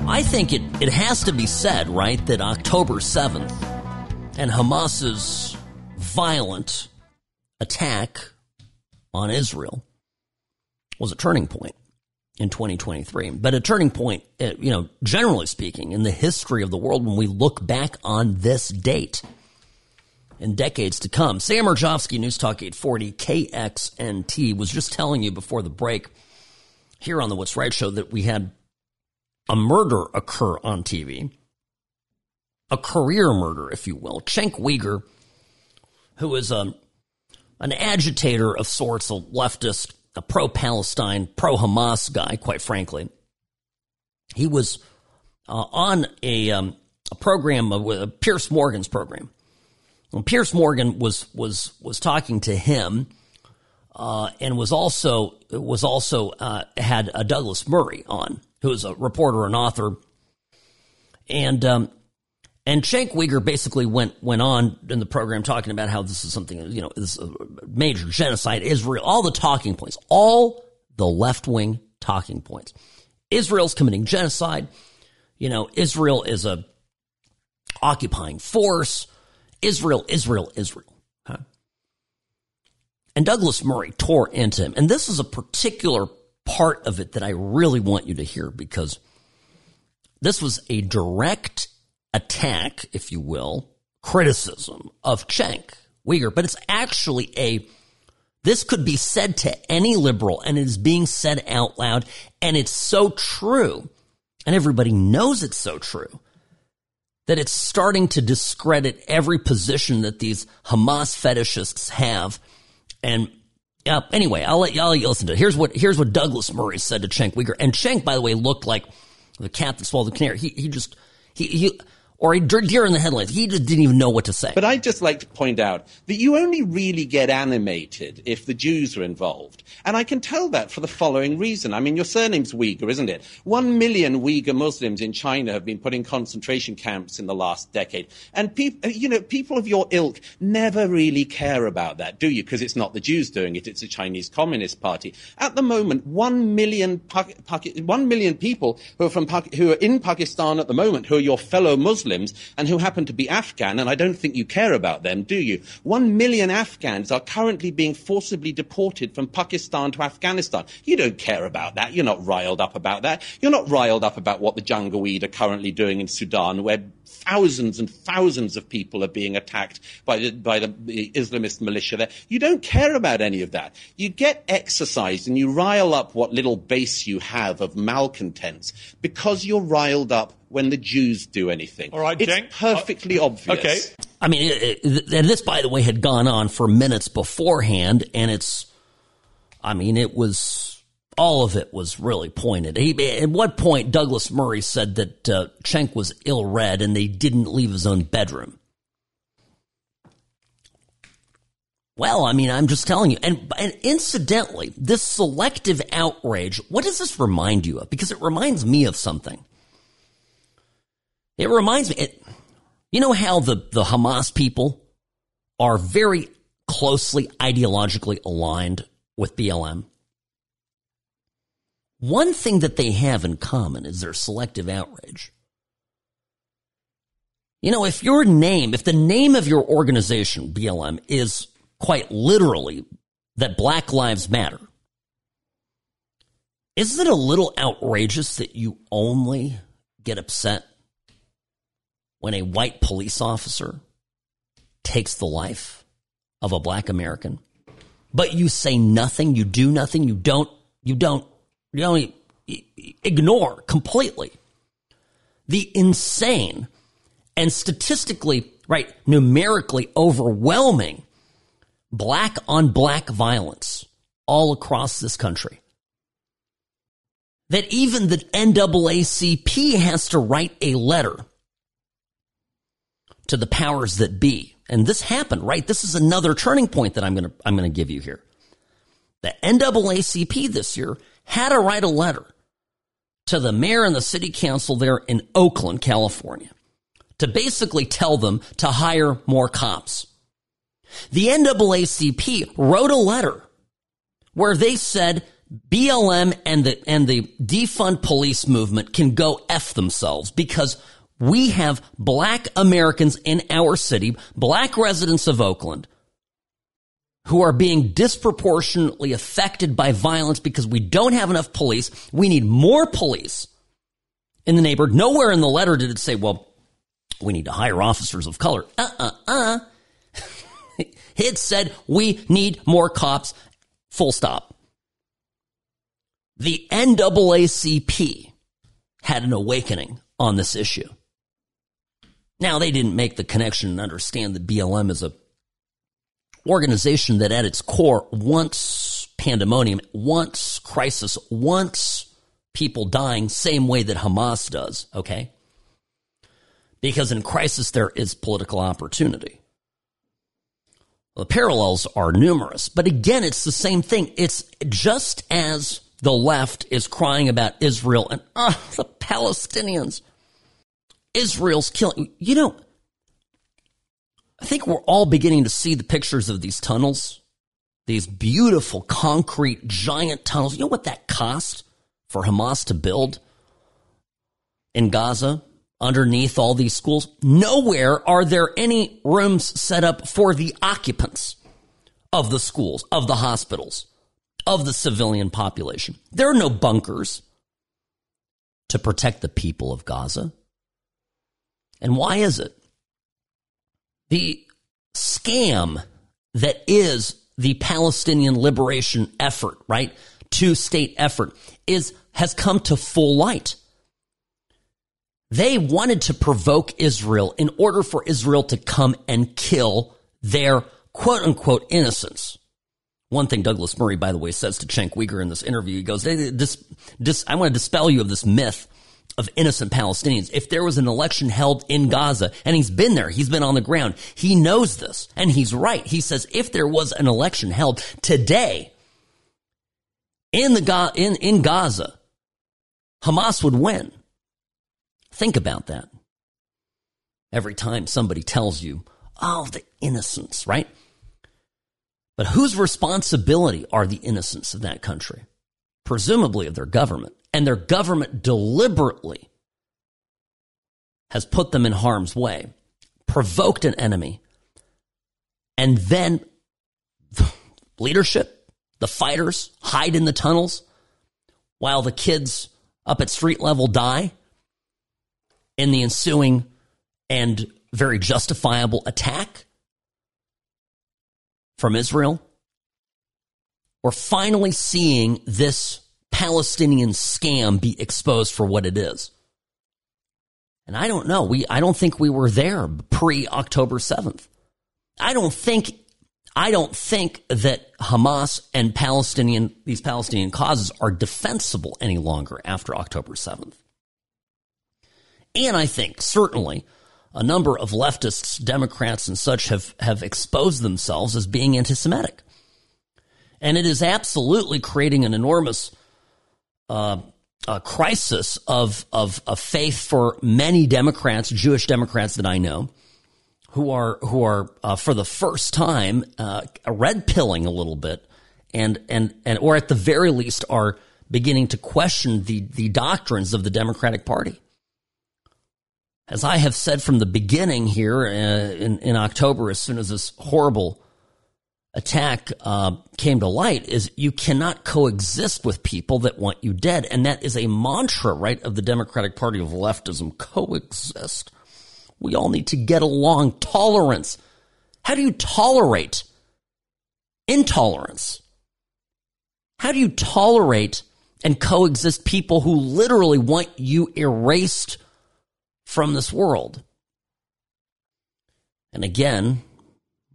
I think it, it has to be said, right, that October 7th and Hamas's violent attack on Israel was a turning point in 2023, but a turning point, uh, you know, generally speaking, in the history of the world when we look back on this date in decades to come. Sam Mirejovsky, News Talk 840, KXNT, was just telling you before the break here on the What's Right show that we had a murder occur on TV, a career murder, if you will. Cenk Uygur, who is a, um, an agitator of sorts, a leftist a pro Palestine, pro Hamas guy, quite frankly. He was uh, on a, um, a program uh, Piers Morgan's program. And Piers Morgan was was was talking to him, uh, and was also was also uh, had a Douglas Murray on, who is a reporter and author, and um, and Cenk Uygur basically went went on in the program talking about how this is something you know is a major genocide. Israel, all the talking points, all the left wing talking points. Israel's committing genocide. You know, Israel is a occupying force. Israel, Israel, Israel. Huh? And Douglas Murray tore into him. And this is a particular part of it that I really want you to hear because this was a direct attack, if you will, criticism of Cenk Uygur, but it's actually a this could be said to any liberal and it is being said out loud and it's so true and everybody knows it's so true that it's starting to discredit every position that these Hamas fetishists have and uh, anyway, I'll let, you listen to it. Here's what, here's what Douglas Murray said to Cenk Uygur. And Cenk, by the way, looked like the cat that swallowed the canary. He, he just, he, he, or a deer in the headlights. He just didn't even know what to say. But I'd just like to point out that you only really get animated if the Jews are involved. And I can tell that for the following reason. I mean, your surname's Uyghur, isn't it? One million Uyghur Muslims in China have been put in concentration camps in the last decade. And people, uh, you know, people of your ilk never really care about that, do you? Because it's not the Jews doing it, it's the Chinese Communist Party. At the moment, one million, one million people who are, from, who are in Pakistan at the moment, who are your fellow Muslims, Muslims and who happen to be Afghan, and I don't think you care about them, do you? One million Afghans are currently being forcibly deported from Pakistan to Afghanistan. You don't care about that. You're not riled up about that. You're not riled up about what the Janjaweed are currently doing in Sudan, where thousands and thousands of people are being attacked by the, by the Islamist militia there. You don't care about any of that. You get exercised and you rile up what little base you have of malcontents because you're riled up when the Jews do anything. All right, it's Cenk. perfectly uh, obvious. Okay. I mean, it, it, and this, by the way, had gone on for minutes beforehand, and it's, I mean, it was all of it was really pointed. He, at what point Douglas Murray said that uh, Cenk was ill read and they didn't leave his own bedroom. Well, I mean, I'm just telling you. And, and incidentally, this selective outrage, what does this remind you of? Because it reminds me of something. It reminds me, it, you know how the, the Hamas people are very closely ideologically aligned with BLM? One thing that they have in common is their selective outrage. You know, if your name, if the name of your organization, BLM, is quite literally that Black Lives Matter, isn't it a little outrageous that you only get upset when a white police officer takes the life of a black American? But you say nothing, you do nothing, you don't, you don't, you don't ignore completely the insane and statistically, right, numerically overwhelming black on black violence all across this country. That even the NAACP has to write a letter to the powers that be. And this happened, right? This is another turning point that I'm going to, I'm going to give you here. The NAACP this year had to write a letter to the mayor and the city council there in Oakland, California, to basically tell them to hire more cops. The NAACP wrote a letter where they said BLM and the, and the defund police movement can go F themselves because we have black Americans in our city, black residents of Oakland, who are being disproportionately affected by violence because we don't have enough police. We need more police in the neighborhood. Nowhere in the letter did it say, well, we need to hire officers of color. Uh uh uh. it said we need more cops. Full stop. The NAACP had an awakening on this issue. Now, they didn't make the connection and understand that BLM is a organization that at its core wants pandemonium, wants crisis, wants people dying, same way that Hamas does, okay? Because in crisis, there is political opportunity. The parallels are numerous, but again, it's the same thing. It's just as the left is crying about Israel and, ah, the Palestinians. Israel's killing. You know, I think we're all beginning to see the pictures of these tunnels, these beautiful concrete giant tunnels. You know what that cost for Hamas to build in Gaza underneath all these schools? Nowhere are there any rooms set up for the occupants of the schools, of the hospitals, of the civilian population. There are no bunkers to protect the people of Gaza. And why is it? The scam that is the Palestinian liberation effort, right? Two state effort is, has come to full light. They wanted to provoke Israel in order for Israel to come and kill their quote unquote innocents. One thing Douglas Murray, by the way, says to Cenk Uygur in this interview, he goes, this, this, I want to dispel you of this myth of innocent Palestinians. If there was an election held in Gaza, and he's been there, he's been on the ground, he knows this, and he's right. He says if there was an election held today in the in in Gaza, Hamas would win. Think about that. Every time somebody tells you, "Oh, the innocents," right? But whose responsibility are the innocents of that country? Presumably of their government and their government deliberately has put them in harm's way, provoked an enemy, and then the leadership, the fighters, hide in the tunnels while the kids up at street level die in the ensuing and very justifiable attack from Israel. We're finally seeing this Palestinian scam be exposed for what it is. And I don't know. We I don't think we were there pre October 7th. I don't think I don't think that Hamas and Palestinian these Palestinian causes are defensible any longer after October 7th. And I think certainly a number of leftists, Democrats and such have have exposed themselves as being anti-Semitic. And it is absolutely creating an enormous uh, a crisis of, of, of faith for many Democrats, Jewish Democrats that I know, who are who are uh, for the first time uh, red pilling a little bit, and and and or at the very least are beginning to question the the doctrines of the Democratic Party. As I have said from the beginning here uh, in in October, as soon as this horrible attack uh, came to light is you cannot coexist with people that want you dead. And that is a mantra, right, of the Democratic Party of leftism coexist. We all need to get along. Tolerance. How do you tolerate intolerance? How do you tolerate and coexist people who literally want you erased from this world? And again,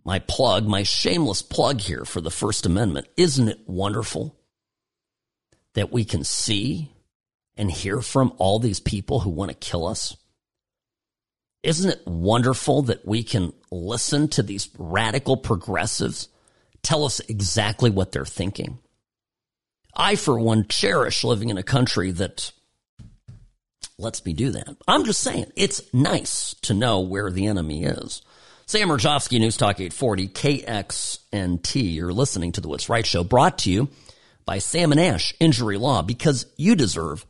my plug, my shameless plug here for the First Amendment. Isn't it wonderful that we can see and hear from all these people who want to kill us? Isn't it wonderful that we can listen to these radical progressives tell us exactly what they're thinking? I, for one, cherish living in a country that lets me do that. I'm just saying, it's nice to know where the enemy is. Sam Mirejovsky, News Talk 840, KXNT. You're listening to the What's Right Show, brought to you by Sam and Ash Injury Law, because you deserve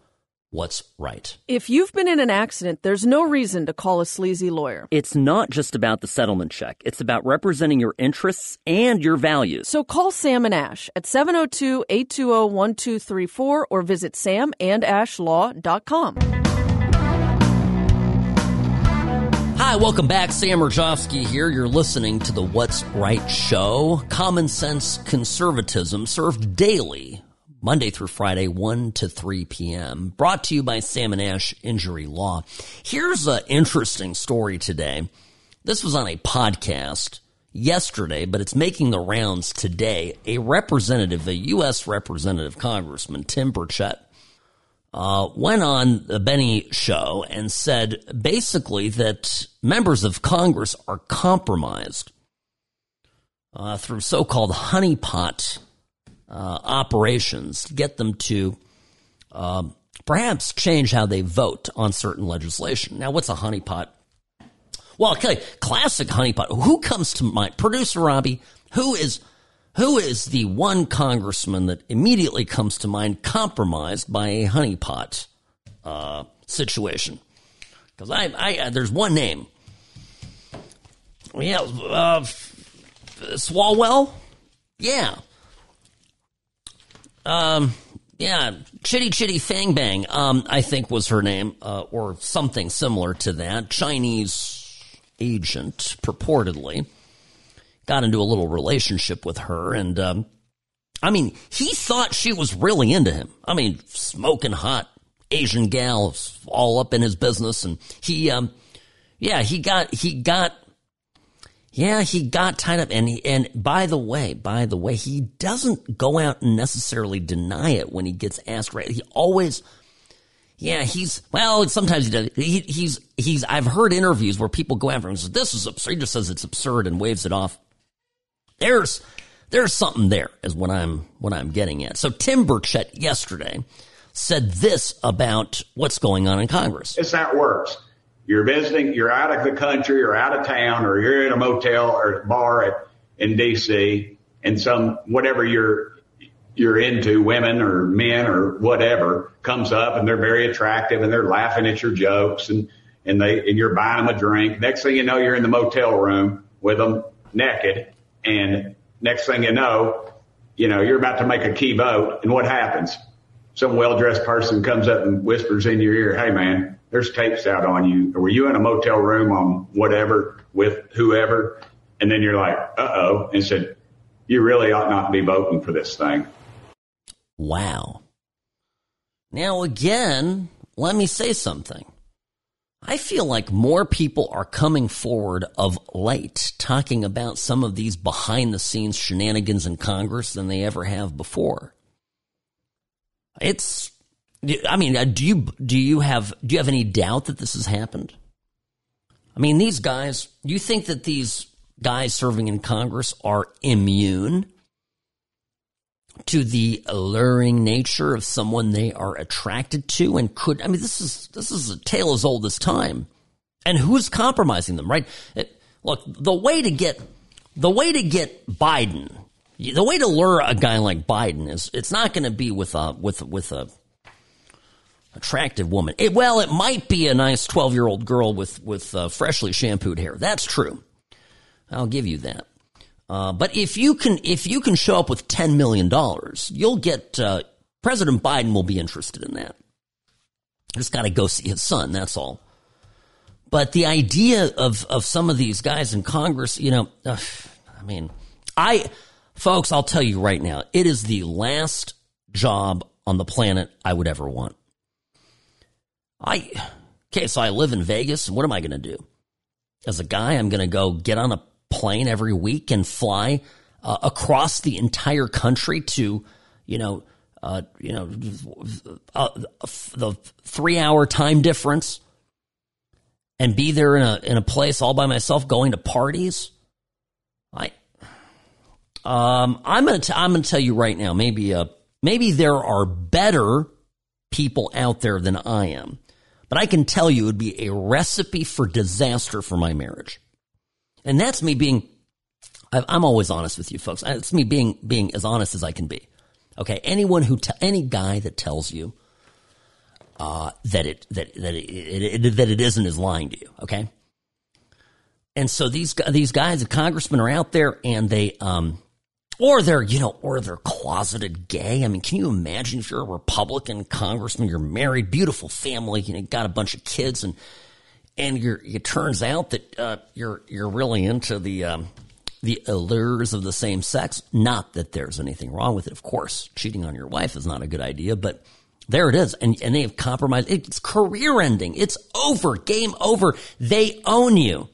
what's right. If you've been in an accident, there's no reason to call a sleazy lawyer. It's not just about the settlement check. It's about representing your interests and your values. So call Sam and Ash at 702-820-1234 or visit samandashlaw.com. Hi, welcome back. Sam Mirejovsky here. You're listening to the What's Right show. Common sense conservatism served daily, Monday through Friday, 1 to 3 p.m. Brought to you by Sam and Ash Injury Law. Here's an interesting story today. This was on a podcast yesterday, but it's making the rounds today. A representative, a U.S. representative, Congressman Tim Burchett, uh, went on the Benny show and said basically that members of Congress are compromised uh, through so called honeypot uh, operations to get them to um, perhaps change how they vote on certain legislation. Now, what's a honeypot? Well, okay, classic honeypot. Who comes to mind? Producer Robbie, who is who is the one congressman that immediately comes to mind compromised by a honeypot uh, situation? Because I, I, uh, there's one name. Yeah, uh, Swalwell. Yeah. Um, yeah, Chitty Chitty Fang Bang. Um, I think was her name, uh, or something similar to that. Chinese agent, purportedly got into a little relationship with her. And, um, I mean, he thought she was really into him. I mean, smoking hot Asian gal all up in his business. And he, um, yeah, he got, he got, yeah, he got tied up. And he, and by the way, by the way, he doesn't go out and necessarily deny it when he gets asked, right? He always, yeah, he's well. Sometimes he does. He, he's he's. I've heard interviews where people go after him and say, "This is absurd." He just says it's absurd and waves it off. There's there's something there is what I'm what I'm getting at. So Tim Burchett yesterday said this about what's going on in Congress. It's how it works. You're visiting, you're out of the country or out of town or you're in a motel or bar at, in DC and some whatever you're you're into, women or men or whatever, comes up and they're very attractive and they're laughing at your jokes and and they and you're buying them a drink. Next thing you know, you're in the motel room with them naked and next thing you know, you know, you're about to make a key vote and what happens? Some well-dressed person comes up and whispers in your ear, Hey man, there's tapes out on you. Or were you in a motel room on whatever with whoever? And then you're like, uh oh, and said, you really ought not be voting for this thing. Wow. Now again, let me say something. I feel like more people are coming forward of late talking about some of these behind the scenes shenanigans in Congress than they ever have before. It's, I mean, uh, do you, do you have, do you have any doubt that this has happened? I mean, these guys, you think that these guys serving in Congress are immune to the alluring nature of someone they are attracted to and could I mean this is this is a tale as old as time. And who's compromising them, right? It, look, the way to get the way to get Biden, the way to lure a guy like Biden is it's not going to be with a with with a attractive woman. It, well, it might be a nice 12-year-old girl with with uh, freshly shampooed hair. That's true. I'll give you that. Uh, but if you can, if you can show up with ten million dollars, you'll get uh, President Biden will be interested in that. Just got to go see his son. That's all. But the idea of of some of these guys in Congress, you know, ugh, I mean, I, folks, I'll tell you right now, it is the last job on the planet I would ever want. I, okay, so I live in Vegas, and what am I going to do? As a guy, I'm going to go get on a plane every week and fly uh, across the entire country to, you know, uh, you know, uh, the three hour time difference and be there in a, in a place all by myself going to parties. I, um, I'm going to, I'm going to tell you right now, maybe, uh, maybe there are better people out there than I am, but I can tell you it would be a recipe for disaster for my marriage. And that's me being, I'm always honest with you folks. It's me being, being as honest as I can be. Okay. Anyone who, any guy that tells you, uh, that it, that, that it, it, it, that it isn't is lying to you. Okay. And so these, these guys, the congressmen are out there and they, um, or they're, you know, or they're closeted gay. I mean, can you imagine if you're a Republican congressman, you're married, beautiful family, you know, got a bunch of kids and, and it turns out that uh, you're you're really into the um, the allures of the same sex. Not that there's anything wrong with it, of course. Cheating on your wife is not a good idea, but there it is, and and they have compromised. It's career ending. It's over. Game over. They own you.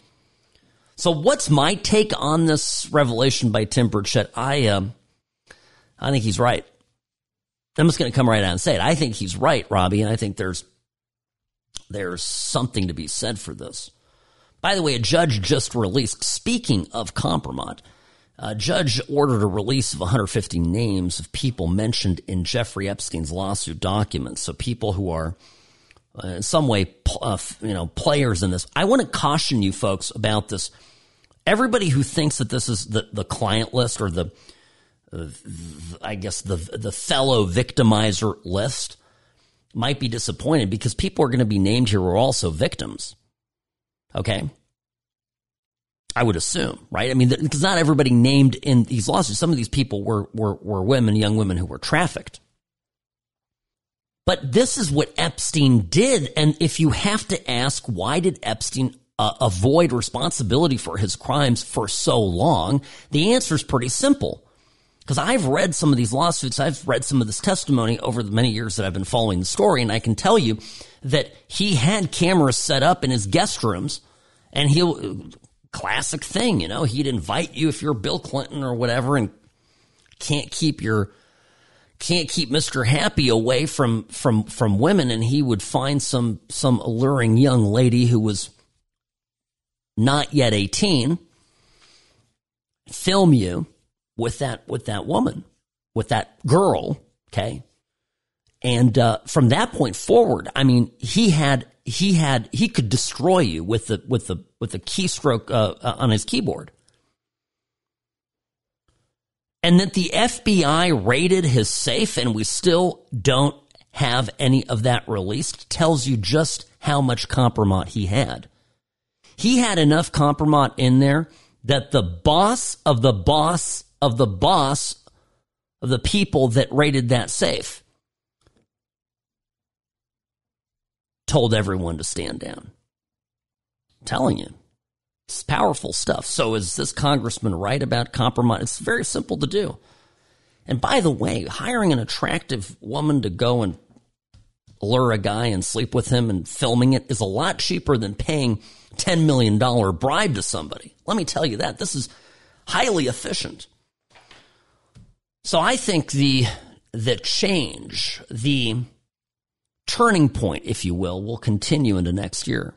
So what's my take on this revelation by Tim Burchett? I um, I think he's right. I'm just going to come right out and say it. I think he's right, Robbie, and I think there's there's something to be said for this. By the way, a judge just released, speaking of compromise, a judge ordered a release of 150 names of people mentioned in Jeffrey Epstein's lawsuit documents. So people who are uh, in some way, uh, you know, players in this. I want to caution you folks about this. Everybody who thinks that this is the, the client list or the, uh, I guess the the fellow victimizer list, might be disappointed because people are going to be named here are also victims. Okay. I would assume, right? I mean, because not everybody named in these lawsuits, some of these people were, were, were women, young women who were trafficked. But this is what Epstein did. And if you have to ask, why did Epstein uh, avoid responsibility for his crimes for so long? The answer is pretty simple. Because I've read some of these lawsuits, I've read some of this testimony over the many years that I've been following the story, and I can tell you that he had cameras set up in his guest rooms, and he'll classic thing, you know, he'd invite you if you're Bill Clinton or whatever, and can't keep your can't keep Mr. Happy away from from from women, and he would find some some alluring young lady who was not yet eighteen, film you with that with that woman, with that girl. Okay, and uh, from that point forward, I mean, he had he had he could destroy you with the with the with the keystroke uh, uh, on his keyboard. And that the FBI raided his safe and we still don't have any of that released tells you just how much compromise he had. He had enough compromise in there that the boss of the boss of the boss of the people that raided that safe told everyone to stand down. I'm telling you, it's powerful stuff. So is this congressman right about compromise? It's very simple to do. And by the way, hiring an attractive woman to go and lure a guy and sleep with him and filming it is a lot cheaper than paying $10 million bribe to somebody. Let me tell you that. This is highly efficient. So I think the the change, the turning point, if you will, will continue into next year.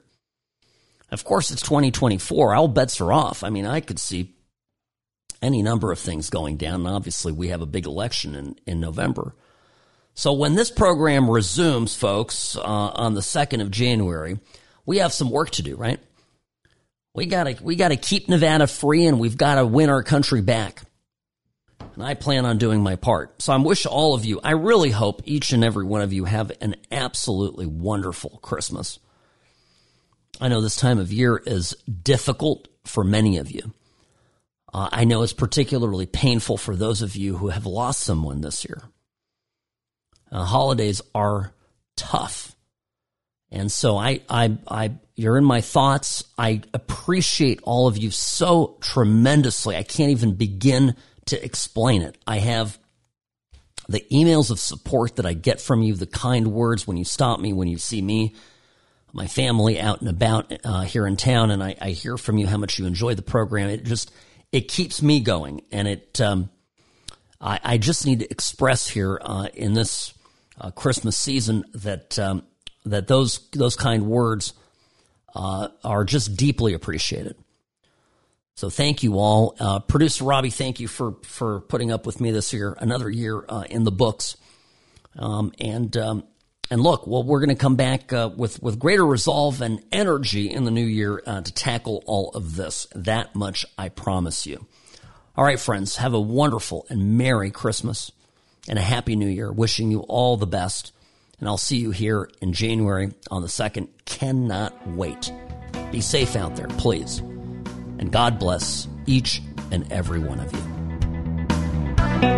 Of course, it's 2024. All bets are off. I mean, I could see any number of things going down. And obviously, we have a big election in, in November. So when this program resumes, folks, uh, on the 2nd of January, we have some work to do, right? We gotta, we gotta keep Nevada free and we've gotta win our country back and I plan on doing my part. So I wish all of you, I really hope each and every one of you have an absolutely wonderful Christmas. I know this time of year is difficult for many of you. Uh, I know it's particularly painful for those of you who have lost someone this year. Uh, holidays are tough. And so I, I, I, you're in my thoughts. I appreciate all of you so tremendously. I can't even begin to explain it. I have the emails of support that I get from you, the kind words when you stop me, when you see me, my family out and about uh, here in town, and I, I, hear from you how much you enjoy the program. It just it keeps me going, and it um, I, I, just need to express here uh, in this uh, Christmas season that um, that those those kind words uh, are just deeply appreciated. So thank you all, uh, producer Robbie. Thank you for for putting up with me this year, another year uh, in the books. Um, and um, and look, well, we're going to come back uh, with with greater resolve and energy in the new year uh, to tackle all of this. That much I promise you. All right, friends, have a wonderful and merry Christmas and a happy New Year. Wishing you all the best, and I'll see you here in January on the second. Cannot wait. Be safe out there, please. And God bless each and every one of you.